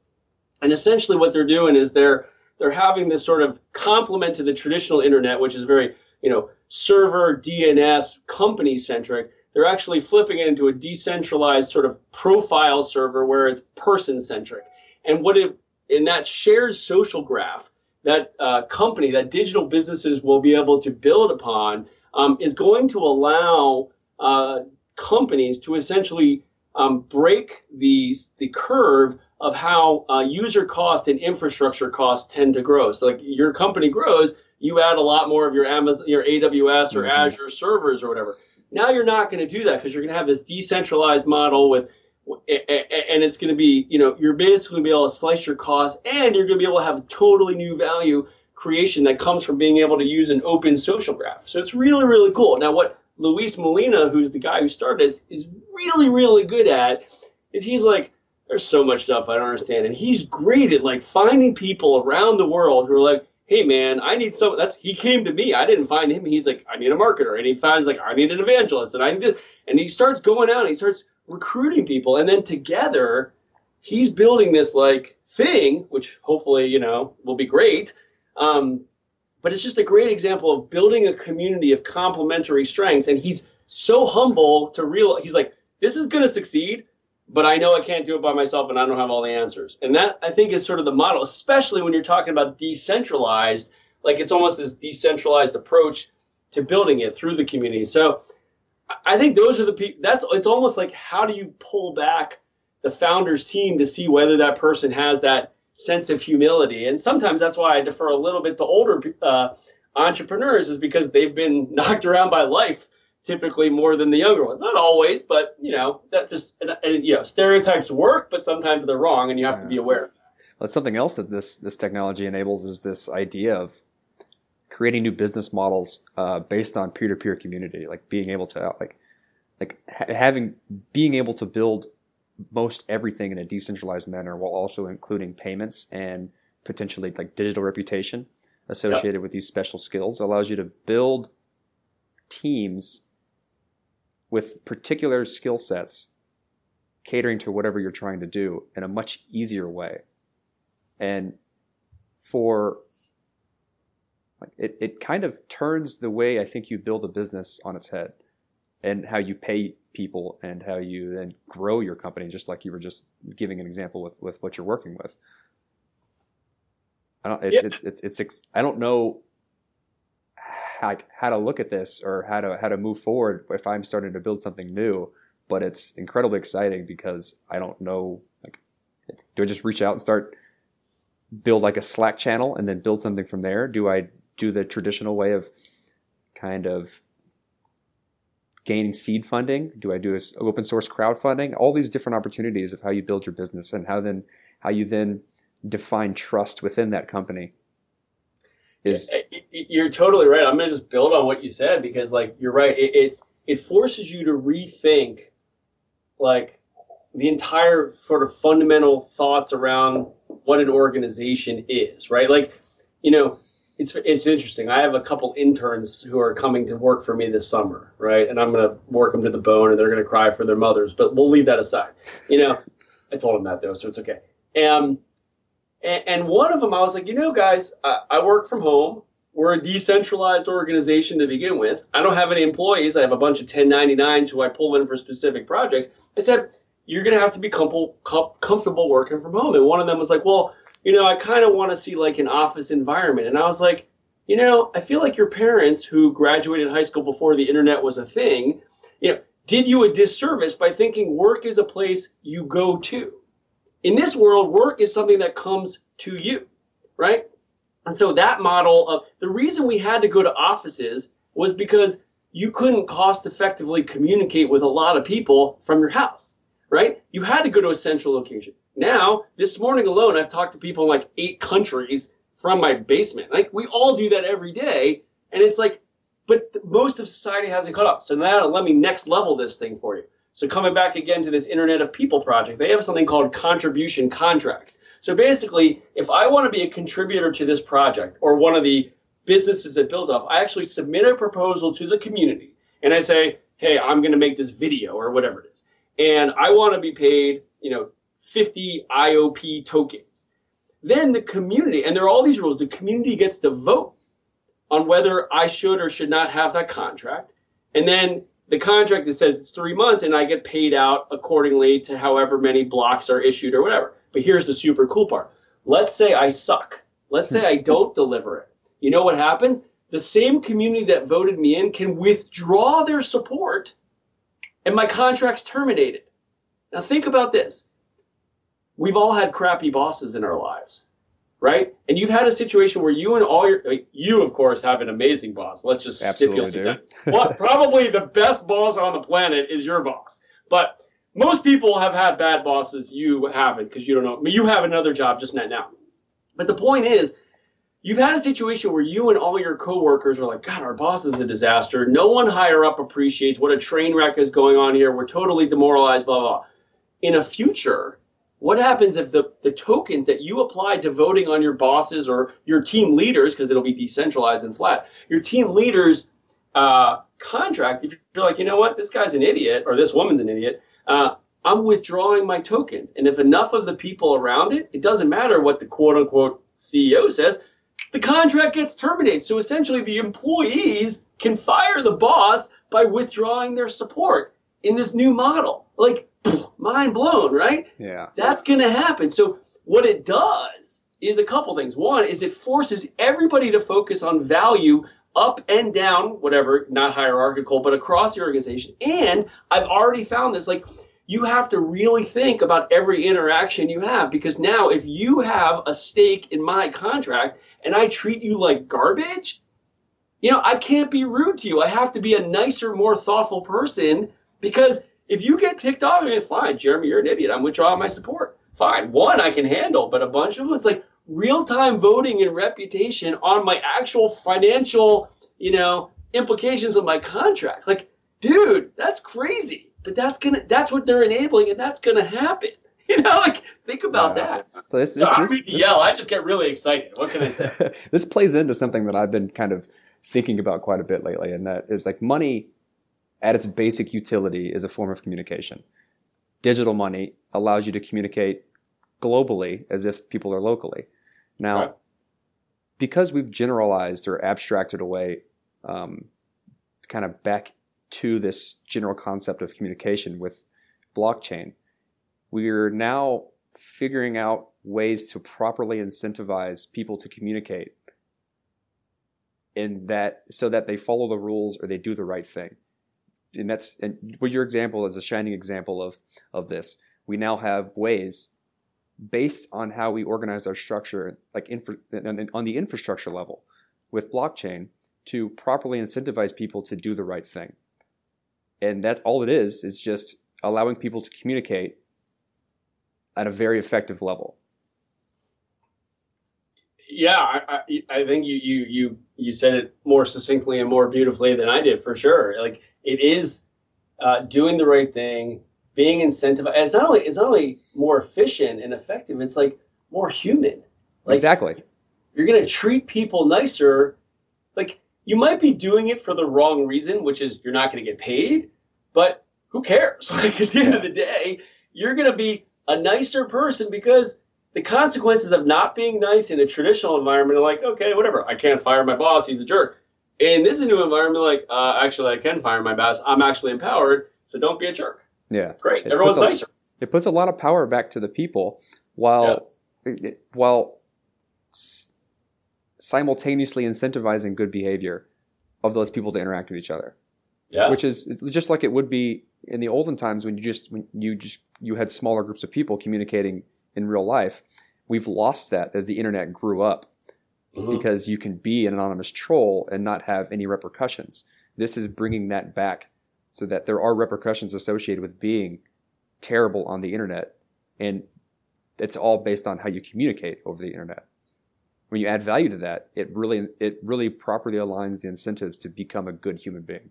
And essentially what they're doing is they're they're having this sort of complement to the traditional internet which is very you know server DNS company centric. They're actually flipping it into a decentralized sort of profile server where it's person centric. And what it in that shared social graph, that uh, company, that digital businesses will be able to build upon, um, is going to allow uh, companies to essentially um, break the the curve of how uh, user cost and infrastructure costs tend to grow. So, like your company grows, you add a lot more of your Amazon, your AWS or mm-hmm. Azure servers or whatever. Now you're not going to do that because you're going to have this decentralized model with, and it's going to be, you know, you're basically going to be able to slice your costs and you're going to be able to have totally new value creation that comes from being able to use an open social graph. So it's really, really cool. Now, what Luis Molina, who's the guy who started this, is really, really good at is he's like, there's so much stuff I don't understand. And he's great at like finding people around the world who are like, hey man, I need some. That's he came to me. I didn't find him. He's like, I need a marketer, and he finds like, I need an evangelist, and I need this. And he starts going out. and He starts recruiting people, and then together, he's building this like thing, which hopefully you know will be great. Um, but it's just a great example of building a community of complementary strengths, and he's so humble to realize he's like, this is going to succeed but I know I can't do it by myself and I don't have all the answers. And that I think is sort of the model, especially when you're talking about decentralized, like it's almost this decentralized approach to building it through the community. So I think those are the people that's it's almost like how do you pull back the founder's team to see whether that person has that sense of humility. And sometimes that's why I defer a little bit to older uh, entrepreneurs, is because they've been knocked around by life typically more than the younger ones. Not always, but you know that just and, and, you know stereotypes work, but sometimes they're wrong, and you have yeah. to be aware. Well, something else that this this technology enables is this idea of creating new business models uh, based on peer to peer community, like being able to like like ha- having being able to build most everything in a decentralized manner while also including payments and potentially like digital reputation associated yep. with these special skills allows you to build teams with particular skill sets catering to whatever you're trying to do in a much easier way and for it, it kind of turns the way i think you build a business on its head and how you pay people and how you then grow your company, just like you were just giving an example with, with what you're working with. I don't, it's, yeah. it's, it's, it's, it's, I don't know how, how to look at this or how to, how to move forward if I'm starting to build something new, but it's incredibly exciting because I don't know, like, do I just reach out and start build like a Slack channel and then build something from there? Do I do the traditional way of kind of gaining seed funding? Do I do open source crowdfunding? All these different opportunities of how you build your business and how then how you then define trust within that company. Is you're totally right. I'm gonna just build on what you said because like you're right. It, it's it forces you to rethink like the entire sort of fundamental thoughts around what an organization is, right? Like, you know, it's it's interesting. I have a couple interns who are coming to work for me this summer, right? And I'm going to work them to the bone, and they're going to cry for their mothers. But we'll leave that aside. You know, I told them that though, so it's okay. Um, and, one of them, I was like, you know, guys, I, work from home. We're a decentralized organization to begin with. I don't have any employees. I have a bunch of 1099s who I pull in for specific projects. I said, you're going to have to be com- com- comfortable working from home. And one of them was like, well you know, I kind of want to see like an office environment. And I was like, you know, I feel like your parents who graduated high school before the internet was a thing, you know, did you a disservice by thinking work is a place you go to. In this world, work is something that comes to you, right? And so that model of the reason we had to go to offices was because you couldn't cost effectively communicate with a lot of people from your house, right? You had to go to a central location. Now, this morning alone, I've talked to people in like eight countries from my basement. Like we all do that every day, and it's like, but most of society hasn't caught up. So now let me next level this thing for you. So coming back again to this Internet of People project, they have something called contribution contracts. So basically, if I want to be a contributor to this project or one of the businesses that built up, I actually submit a proposal to the community and I say, hey, I'm going to make this video or whatever it is. And I want to be paid, you know, 50 IOP tokens. Then the community, and there are all these rules, the community gets to vote on whether I should or should not have that contract. And then the contract that says it's three months and I get paid out accordingly to however many blocks are issued or whatever. But here's the super cool part. Let's say I suck. Let's say I don't deliver it. You know what happens? The same community that voted me in can withdraw their support and my contract's terminated. Now think about this we've all had crappy bosses in our lives, right? And you've had a situation where you and all your you of course have an amazing boss. Let's just Absolutely stipulate that. well, probably the best boss on the planet is your boss. But most people have had bad bosses. You haven't because you don't know. I mean, you have another job just not now. But the point is, you've had a situation where you and all your coworkers are like, God, our boss is a disaster. No one higher up appreciates what a train wreck is going on here. We're totally demoralized, blah, blah, blah. In a future, what happens if the, the tokens that you apply to voting on your bosses or your team leaders, because it'll be decentralized and flat, your team leaders uh, contract, if you're like, you know what, this guy's an idiot or this woman's an idiot, uh, I'm withdrawing my tokens. And if enough of the people around it, it doesn't matter what the quote unquote CEO says, the contract gets terminated. So essentially, the employees can fire the boss by withdrawing their support in this new model. Like, mind blown, right? Yeah. That's going to happen. So what it does is a couple things. One is it forces everybody to focus on value up and down, whatever, not hierarchical, but across the organization. And I've already found this like you have to really think about every interaction you have because now if you have a stake in my contract and I treat you like garbage, you know, I can't be rude to you. I have to be a nicer, more thoughtful person because if you get picked off, I mean, fine, Jeremy, you're an idiot. I'm withdrawing my support. Fine. One I can handle, but a bunch of them, it's like real time voting and reputation on my actual financial, you know, implications of my contract. Like, dude, that's crazy. But that's gonna that's what they're enabling and that's gonna happen. You know, like think about that. So this, So this, I this, don't yell, I just get really excited. What can I say? this plays into something that I've been kind of thinking about quite a bit lately, and that is like money at its basic utility is a form of communication. Digital money allows you to communicate globally as if people are locally. Now, Right. because we've generalized or abstracted away um, kind of back to this general concept of communication with blockchain, we're now figuring out ways to properly incentivize people to communicate in that so that they follow the rules or they do the right thing and that's and well, your example is a shining example of of this. We now have ways based on how we organize our structure like infra, on on the infrastructure level with blockchain to properly incentivize people to do the right thing. And that's all it is is just allowing people to communicate at a very effective level. Yeah, I, I, I think you, you you you said it more succinctly and more beautifully than I did for sure. Like it is uh, doing the right thing, being incentivized. It's not only it's not only more efficient and effective. It's like more human. Like exactly you're gonna treat people nicer. Like you might be doing it for the wrong reason, which is you're not gonna get paid. But who cares? Like at the end of the day, you're gonna be a nicer person because the consequences of not being nice in a traditional environment are like, okay, whatever. I can't fire my boss. He's a jerk. In this new environment, like, uh, actually, I can fire my boss. I'm actually empowered. So don't be a jerk. yeah Great. It Everyone's a- nicer. it puts a lot of power back to the people while while simultaneously incentivizing good behavior of those people to interact with each other Yeah. which is just like it would be in the olden times when you just when you just you had smaller groups of people communicating in real life we've lost that as the internet grew up Mhm. because you can be an anonymous troll and not have any repercussions. This is bringing that back so that there are repercussions associated with being terrible on the internet. And it's all based on how you communicate over the internet. When you add value to that, it really it really properly aligns the incentives to become a good human being.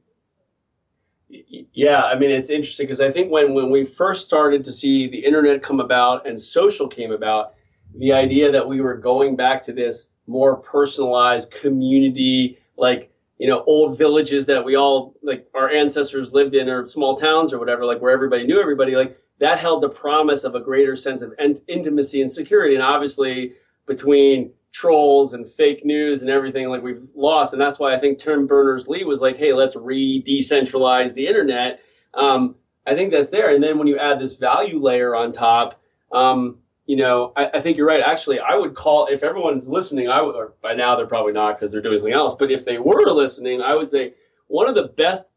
Yeah, I mean it's interesting because I think when when we first started to see the internet come about and social came about, the idea that we were going back to this more personalized community, like you know old villages that we all like our ancestors lived in or small towns or whatever, like where everybody knew everybody, like that held the promise of a greater sense of ent- intimacy and security. And obviously between trolls and fake news and everything like we've lost. And that's why i think tim berners-lee was like hey let's re-decentralize the internet. Um, i think that's there. And then when you add this value layer on top um, you know I, I think you're right. Actually i would call if everyone's listening i would or by now they're probably not because they're doing something else but if they were listening i would say one of the best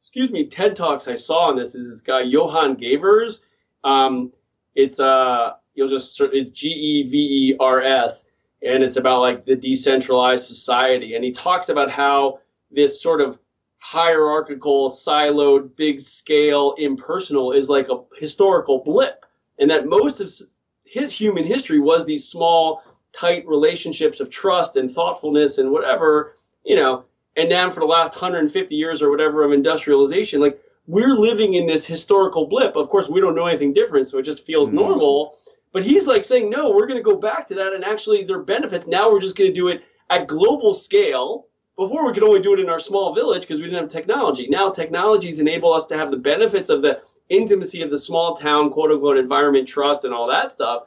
excuse me ted talks i saw on this is this guy Johan Gevers. Um, it's uh you'll just it's g-e-v-e-r-s and it's about like the decentralized society and he talks about how this sort of hierarchical siloed big scale impersonal is like a historical blip and that most of s- his human history was these small tight relationships of trust and thoughtfulness and whatever you know and now for the last 150 years or whatever of industrialization like we're living in this historical blip of course we don't know anything different so it just feels Mhm. normal but he's like saying, no, we're going to go back to that, and actually, there are benefits. Now we're just going to do it at global scale. Before we could only do it in our small village because we didn't have technology. Now technologies enable us to have the benefits of the intimacy of the small town, quote unquote, environment, trust, and all that stuff,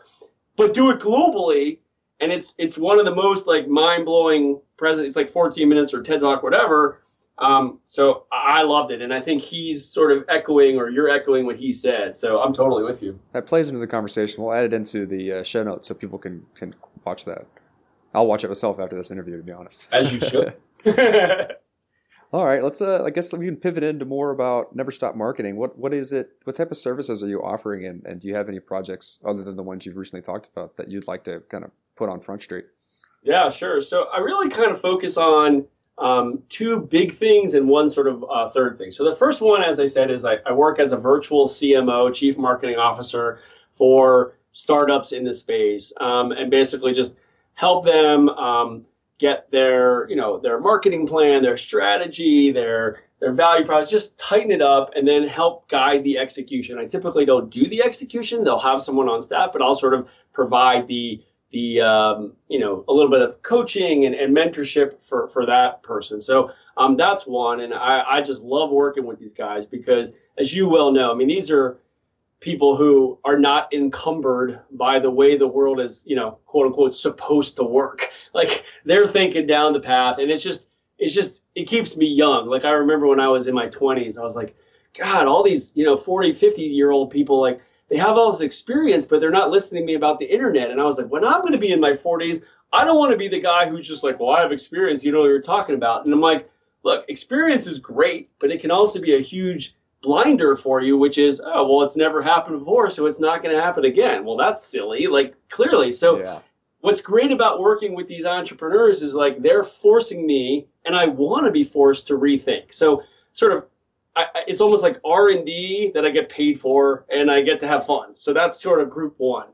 but do it globally. And it's it's one of the most like mind blowing present. It's like 14 minutes or TED Talk, whatever. Um, so I loved it, and I think he's sort of echoing, or you're echoing what he said. So I'm totally with you. That plays into the conversation. We'll add it into the uh, show notes so people can can watch that. I'll watch it myself after this interview, to be honest. As you should. All right, let's. Uh, I guess we can pivot into more about Never Stop Marketing. What what is it? What type of services are you offering, and, and do you have any projects other than the ones you've recently talked about that you'd like to kind of put on Front Street? Yeah, sure. So I really kind of focus on um, two big things and one sort of uh, third thing. So the first one, as I said, is I, I work as a virtual CMO, Chief Marketing Officer, for startups in the space, um, and basically just help them. Um, get their you know their marketing plan their strategy their their value props just tighten it up and then help guide the execution. I typically don't do the execution. They'll have someone on staff but i'll sort of provide the the um, you know a little bit of coaching and, and mentorship for for that person. So um, that's one. And I, I just love working with these guys because as you well know i mean these are people who are not encumbered by the way the world is, you know, quote unquote, supposed to work. Like they're thinking down the path, and it's just, it's just, it keeps me young. Like I remember when I was in my 20s, I was like, God, all these, you know, 40, 50 year old people, like they have all this experience, but they're not listening to me about the internet. And I was like, when I'm going to be in my 40s, I don't want to be the guy who's just like, well, I have experience, you know what you're talking about. And I'm like, look, experience is great, but it can also be a huge blinder for you, which is, oh, well, it's never happened before, so it's not going to happen again. Well, that's silly, like clearly. So, yeah. what's great about working with these entrepreneurs is like they're forcing me, and I want to be forced to rethink. So, sort of, I, it's almost like R and D that I get paid for, and I get to have fun. So that's sort of group one.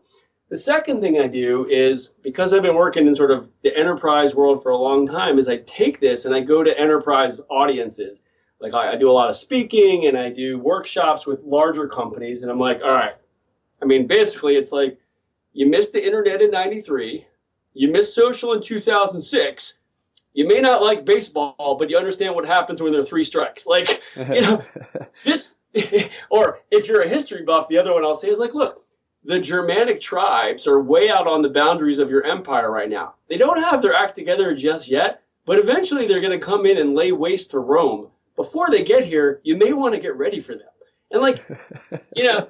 The second thing I do is because I've been working in sort of the enterprise world for a long time, is I take this and I go to enterprise audiences like I, I, do a lot of speaking and I do workshops with larger companies, and I'm like, all right. I mean, basically, it's like you missed the internet in '93, you missed social in 2006. You may not like baseball, but you understand what happens when there are three strikes. Like, you know, this, or if you're a history buff, the other one I'll say is like, look, the Germanic tribes are way out on the boundaries of your empire right now. They don't have their act together just yet, but eventually they're going to come in and lay waste to Rome before they get here, you may want to get ready for them. And like, you know,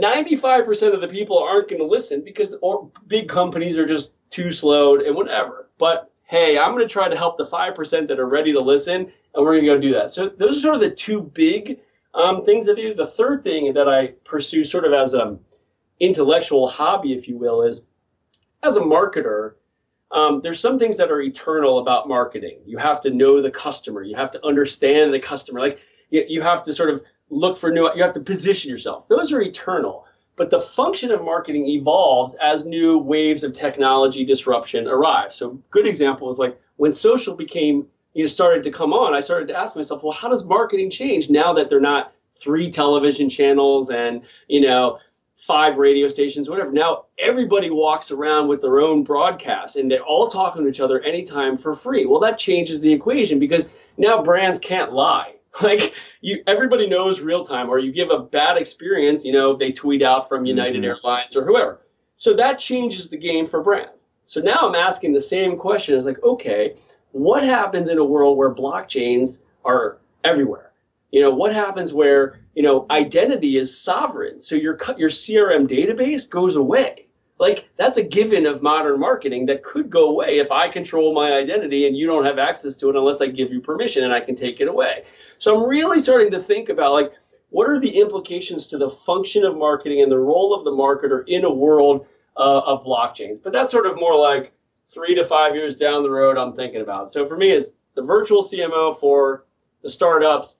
95% of the people aren't going to listen because or big companies are just too slow and whatever. But hey, I'm going to try to help the 5% that are ready to listen, and we're going to go do that. So those are sort of the two big um, things I do. The third thing that I pursue sort of as an intellectual hobby, if you will, is as a marketer, um, there's some things that are eternal about marketing. You have to know the customer. You have to understand the customer. Like you, you have to sort of look for new. You have to position yourself. Those are eternal. But the function of marketing evolves as new waves of technology disruption arrive. So, good example is like when social became you know started to come on. I started to ask myself, well, how does marketing change now that they're not three television channels and you know five radio stations, whatever. Now everybody walks around with their own broadcast and they're all talking to each other anytime for free. Well, that changes the equation because now brands can't lie. Like you, everybody knows real time, or you give a bad experience, you know, they tweet out from United mm-hmm. Airlines or whoever. So that changes the game for brands. So now I'm asking the same question. It's like, okay, what happens in a world where blockchains are everywhere? You know, what happens where you know, identity is sovereign. So your your CRM database goes away. Like that's a given of modern marketing that could go away if I control my identity and you don't have access to it unless I give you permission and I can take it away. So I'm really starting to think about like what are the implications to the function of marketing and the role of the marketer in a world uh, of blockchains. But that's sort of more like three to five years down the road. I'm thinking about. So for me, it's the virtual CMO for the startups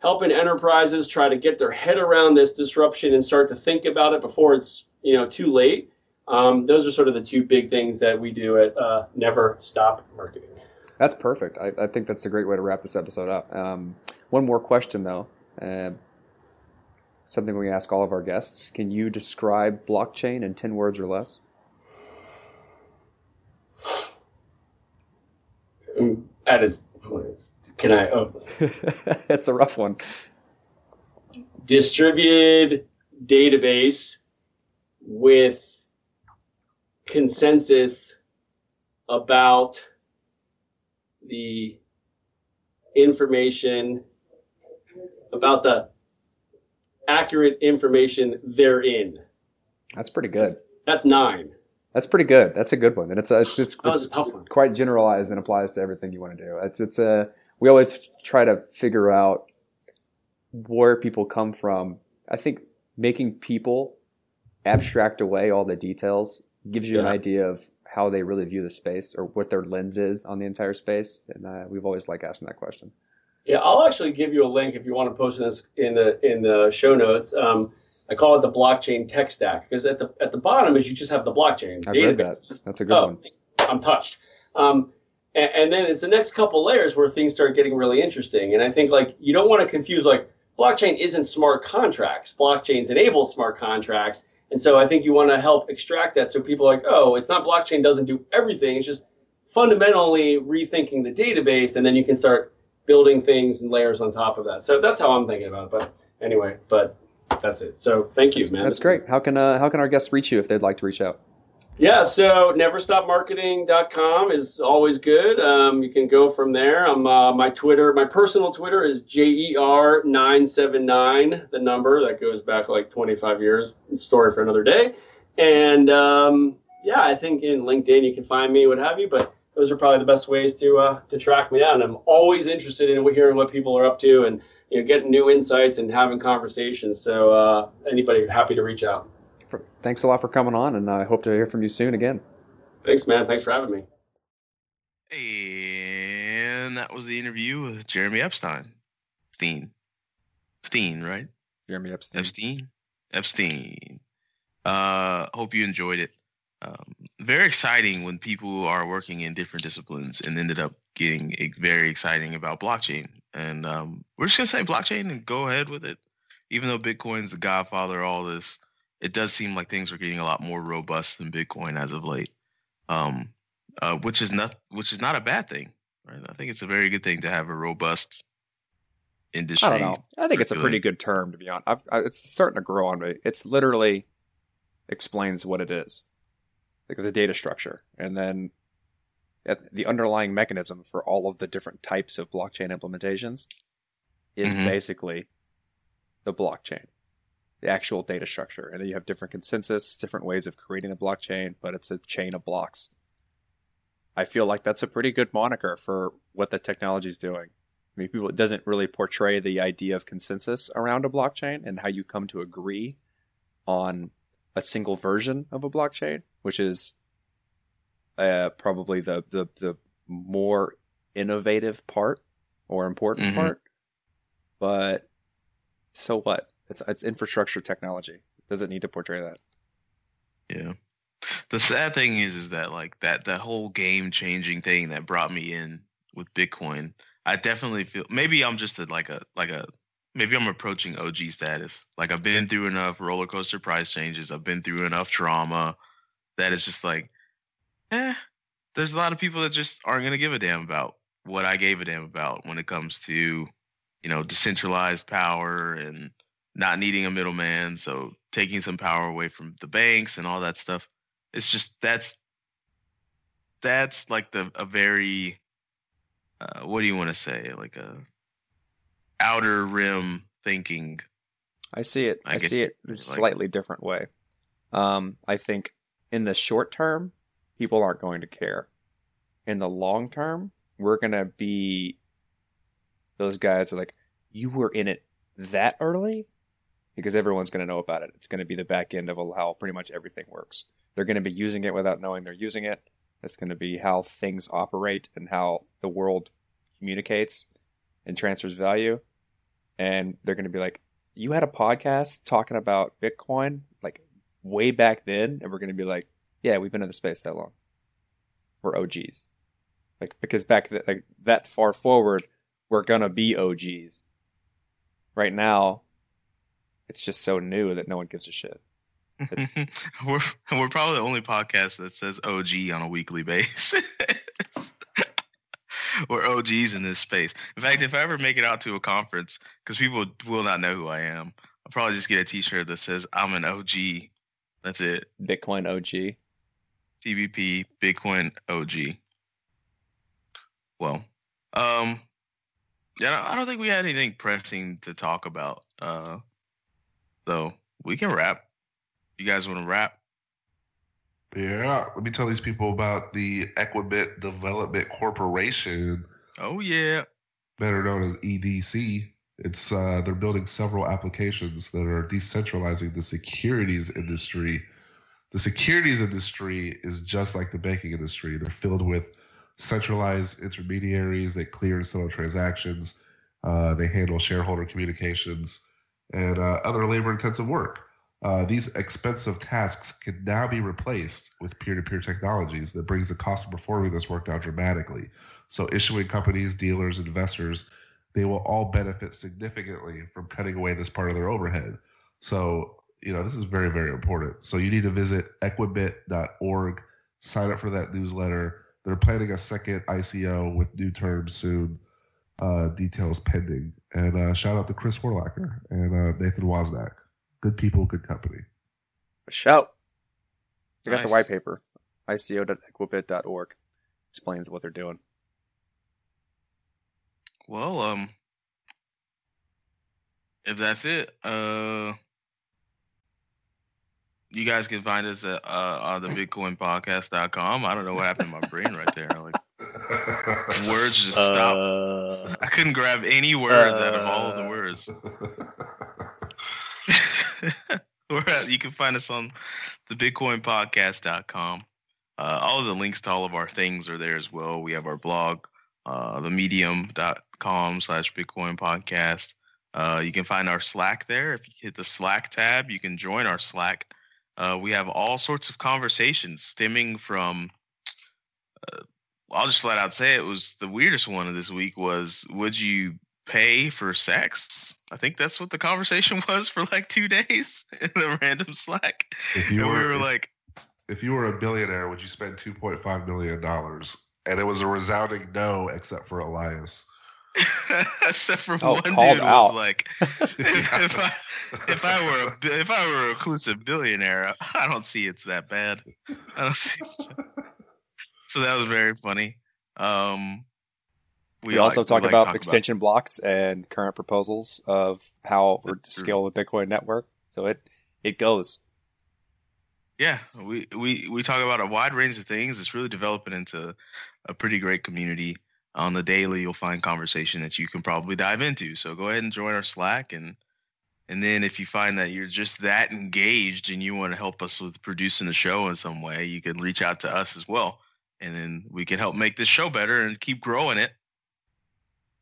helping enterprises try to get their head around this disruption and start to think about it before it's you know too late. Um, those are sort of the two big things that we do at uh, Never Stop Marketing. That's perfect. I, I, think that's a great way to wrap this episode up. Um, one more question though. Uh, something we ask all of our guests. Can you describe blockchain in 10 words or less? That is can I? Oh. That's a rough one. Distributed database with consensus about the information about the accurate information therein. That's pretty good. That's, that's nine. That's pretty good. That's a good one, and it's it's it's, it's quite generalized and applies to everything you want to do. It's it's a we always try to figure out where people come from. I think making people abstract away all the details gives you an idea of how they really view the space or what their lens is on the entire space. And uh, we've always liked asking that question. Yeah, I'll actually give you a link if you want to post this in the in the show notes. Um, I call it the blockchain tech stack because at the at the bottom is you just have the blockchain. I've read that. That's a good Oh, one. I'm touched. Um, and, and then it's the next couple layers where things start getting really interesting. And I think like you don't want to confuse like blockchain isn't smart contracts. Blockchains enable smart contracts. And so I think you want to help extract that so people are like, oh, it's not blockchain doesn't do everything. It's just fundamentally rethinking the database, and then you can start building things and layers on top of that. So that's how I'm thinking about it. But anyway, but that's it. So thank you, man. That's This- great. How can uh, how can our guests reach you if they'd like to reach out? Yeah, so neverstopmarketing.com is always good. Um, you can go from there. Um, uh, my Twitter, my personal Twitter is JER979, the number that goes back like 25 years. Story for another day. And um, yeah, I think in LinkedIn you can find me, what have you. But those are probably the best ways to uh, to track me down. I'm always interested in hearing what people are up to and you know getting new insights and having conversations. So uh, anybody happy to reach out. For, thanks a lot for coming on, and I hope to hear from you soon again. Thanks, man. Thanks for having me. And that was the interview with Jeremy Epstein. Steen. Steen, right? Jeremy Epstein. Epstein. Epstein. Uh, hope you enjoyed it. Um, very exciting when people are working in different disciplines and ended up getting very exciting about blockchain. And um, we're just gonna say blockchain and go ahead with it. Even though Bitcoin's the godfather of all this, it does seem like things are getting a lot more robust than Bitcoin as of late. Um, uh, which is not which is not a bad thing, right? I think it's a very good thing to have a robust industry. I don't know. I think it's a pretty good term to be honest. I've, I, it's starting to grow on me. It's literally explains what it is, like the data structure, and then the underlying mechanism for all of the different types of blockchain implementations is Mhm. basically the blockchain, the actual data structure, and then you have different consensus, different ways of creating a blockchain, but it's a chain of blocks. I feel like that's a pretty good moniker for what the technology is doing. I mean, people it doesn't really portray the idea of consensus around a blockchain and how you come to agree on a single version of a blockchain, which is uh, probably the, the the more innovative part or important Mhm. part. But so what? It's it's infrastructure technology. It doesn't need to portray that. Yeah. The sad thing is, is that like that that whole game changing thing that brought me in with Bitcoin. I definitely feel maybe I'm just a, like a like a maybe I'm approaching OG status. Like I've been through enough roller coaster price changes. I've been through enough trauma that it's just like, eh. There's a lot of people that just aren't gonna give a damn about what I gave a damn about when it comes to, you know, decentralized power and not needing a middleman. So taking some power away from the banks and all that stuff. It's just that's that's like the a very uh, what do you want to say like a outer rim thinking. I see it. I I, see it in a like- slightly different way. Um, I think in the short term, people aren't going to care. In the long term, we're gonna be those guys that are like, you were in it that early, because everyone's gonna know about it. It's gonna be the back end of how pretty much everything works. They're gonna be using it without knowing they're using it. It's gonna be how things operate and how the world communicates and transfers value. And they're gonna be like, you had a podcast talking about Bitcoin like way back then, and we're going to be like, yeah, we've been in the space that long. We're OGs, like because back th- like that far forward, we're gonna be OGs. Right now, it's just so new that no one gives a shit. It's- we're we're probably the only podcast that says OG on a weekly basis. we're OGs in this space. In fact, if I ever make it out to a conference, because people will not know who I am, I'll probably just get a T-shirt that says I'm an OG. That's it. Bitcoin OG. TBP Bitcoin OG. Well, um, yeah, I don't think we had anything pressing to talk about. Uh, though we can wrap. You guys want to wrap? Yeah, let me tell these people about the Equibit Development Corporation. Oh yeah. better known as EDC. It's uh, they're building several applications that are decentralizing the securities industry. The securities industry is just like the banking industry. They're filled with centralized intermediaries that clear and settle transactions. Uh, they handle shareholder communications and uh, other labor-intensive work. Uh, these expensive tasks can now be replaced with peer-to-peer technologies that brings the cost of performing this work down dramatically. So, issuing companies, dealers, investors they will all benefit significantly from cutting away this part of their overhead. So, you know, this is very, very important. So you need to visit equibit.org, sign up for that newsletter. They're planning a second ICO with new terms soon, uh, details pending. And uh, shout out to Chris Horlacher and uh, Nathan Wozniak. Good people, good company. Shout. I got the white paper. ICO.equibit.org explains what they're doing. Well, um, if that's it, uh, you guys can find us at uh, on the bitcoinpodcast.com. I don't know what happened to my brain right there. Like words just stopped. Uh, I couldn't grab any words out of all of the uh, words. We're at, you can find us on the bitcoinpodcast.com. Uh, all of the links to all of our things are there as well. We have our blog, uh, the medium.com slash bitcoin podcast. Uh, you can find our Slack there. If you hit the Slack tab, you can join our Slack. Uh, we have all sorts of conversations stemming from. Uh, I'll just flat out say it was the weirdest one of this week was would you pay for sex? I think that's what the conversation was for like two days in a random Slack. if you and were, we were if- like, if you were a billionaire, would you spend two point five million dollars? And it was a resounding no, except for Elias. except for Oh, one dude called was like, if I if I were a if I were a reclusive billionaire, I don't see it's that bad. I don't see. So that was very funny. Um, we, also like- talk like about talk extension blocks and current proposals of how we're to scale the Bitcoin network. So it it goes. Yeah, we, we we talk about a wide range of things. It's really developing into a pretty great community. On the daily, you'll find conversation that you can probably dive into. So go ahead and join our Slack, and and then if you find that you're just that engaged and you want to help us with producing the show in some way, you can reach out to us as well, and then we can help make this show better and keep growing it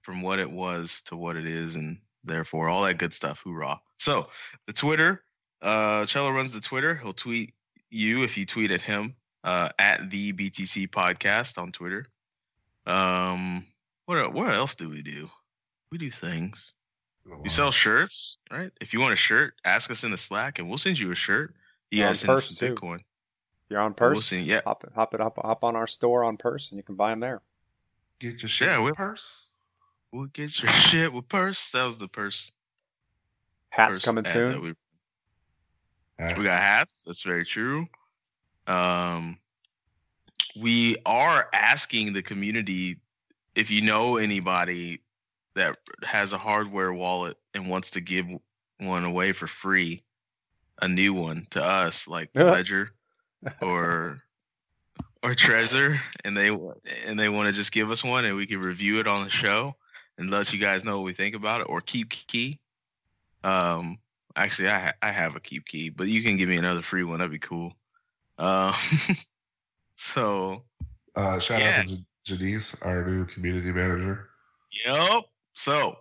from what it was to what it is, and therefore all that good stuff. Hoorah! So the Twitter, uh, Cello runs the Twitter. He'll tweet you if you tweet at him uh, at the BTC podcast on Twitter. Um, what what else do we do? We do things. We sell shirts, right? If you want a shirt, ask us in the Slack, and we'll send you a shirt. You On gotta send us some too. Bitcoin. If you're on We'll Purse, see, yeah. hop it, hop it up, hop on our store on Purse, and you can buy them there. Get your shit Yeah, in purse. We'll get your shit with purse. That was the purse. Hats purse coming ad soon. that we We got hats. That's very true. Um, we are asking the community if you know anybody that has a hardware wallet and wants to give one away for free, a new one to us, like Ledger or or Trezor, and they and they want to just give us one and we can review it on the show and let you guys know what we think about it, or KeepKey. Um, Actually, I ha- I have a KeepKey, but you can give me another free one. That'd be cool. Um, so Uh, shout Yeah. out to J- Janice, our new community manager. yep. So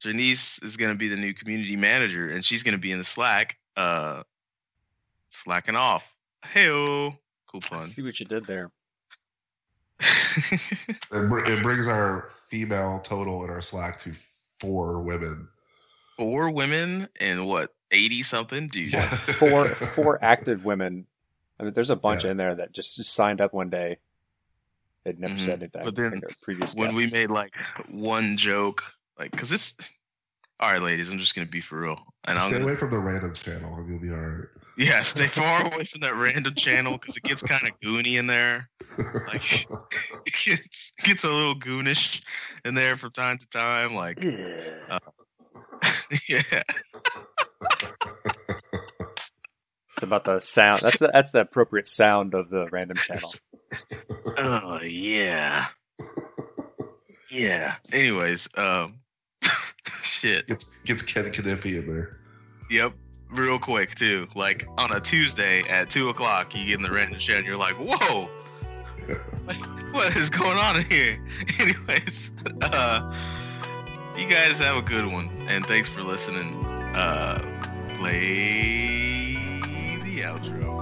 Janice is gonna be the new community manager, and she's gonna be in the Slack, uh, slacking off. Hey, cool I see what you did there. It, br- it brings our female total in our Slack to four women. Four women and what eighty something dudes. Yeah. Four four active women. I mean, there's a bunch Yeah. in there that just, just signed up one day. They'd never Mhm. said anything. But then like previous when we made like one joke, like, cause it's all right, ladies. I'm just gonna be for real, and I'm Stay gonna away from the random channel and you'll be all right. Yeah, stay far away from that random channel because it gets kind of goony in there. Like it gets gets a little goonish in there from time to time. Like, uh, yeah, It's about the sound. That's the that's the appropriate sound of the random channel. oh yeah, Yeah. Anyways, um, shit. Gets gets Ken Kniffy in there. Yep. Real quick too. Like on a Tuesday at two o'clock, you get in the random show and you're like, "Whoa, what is going on here?" Anyways, uh, you guys have a good one, and thanks for listening. Uh, play the outro.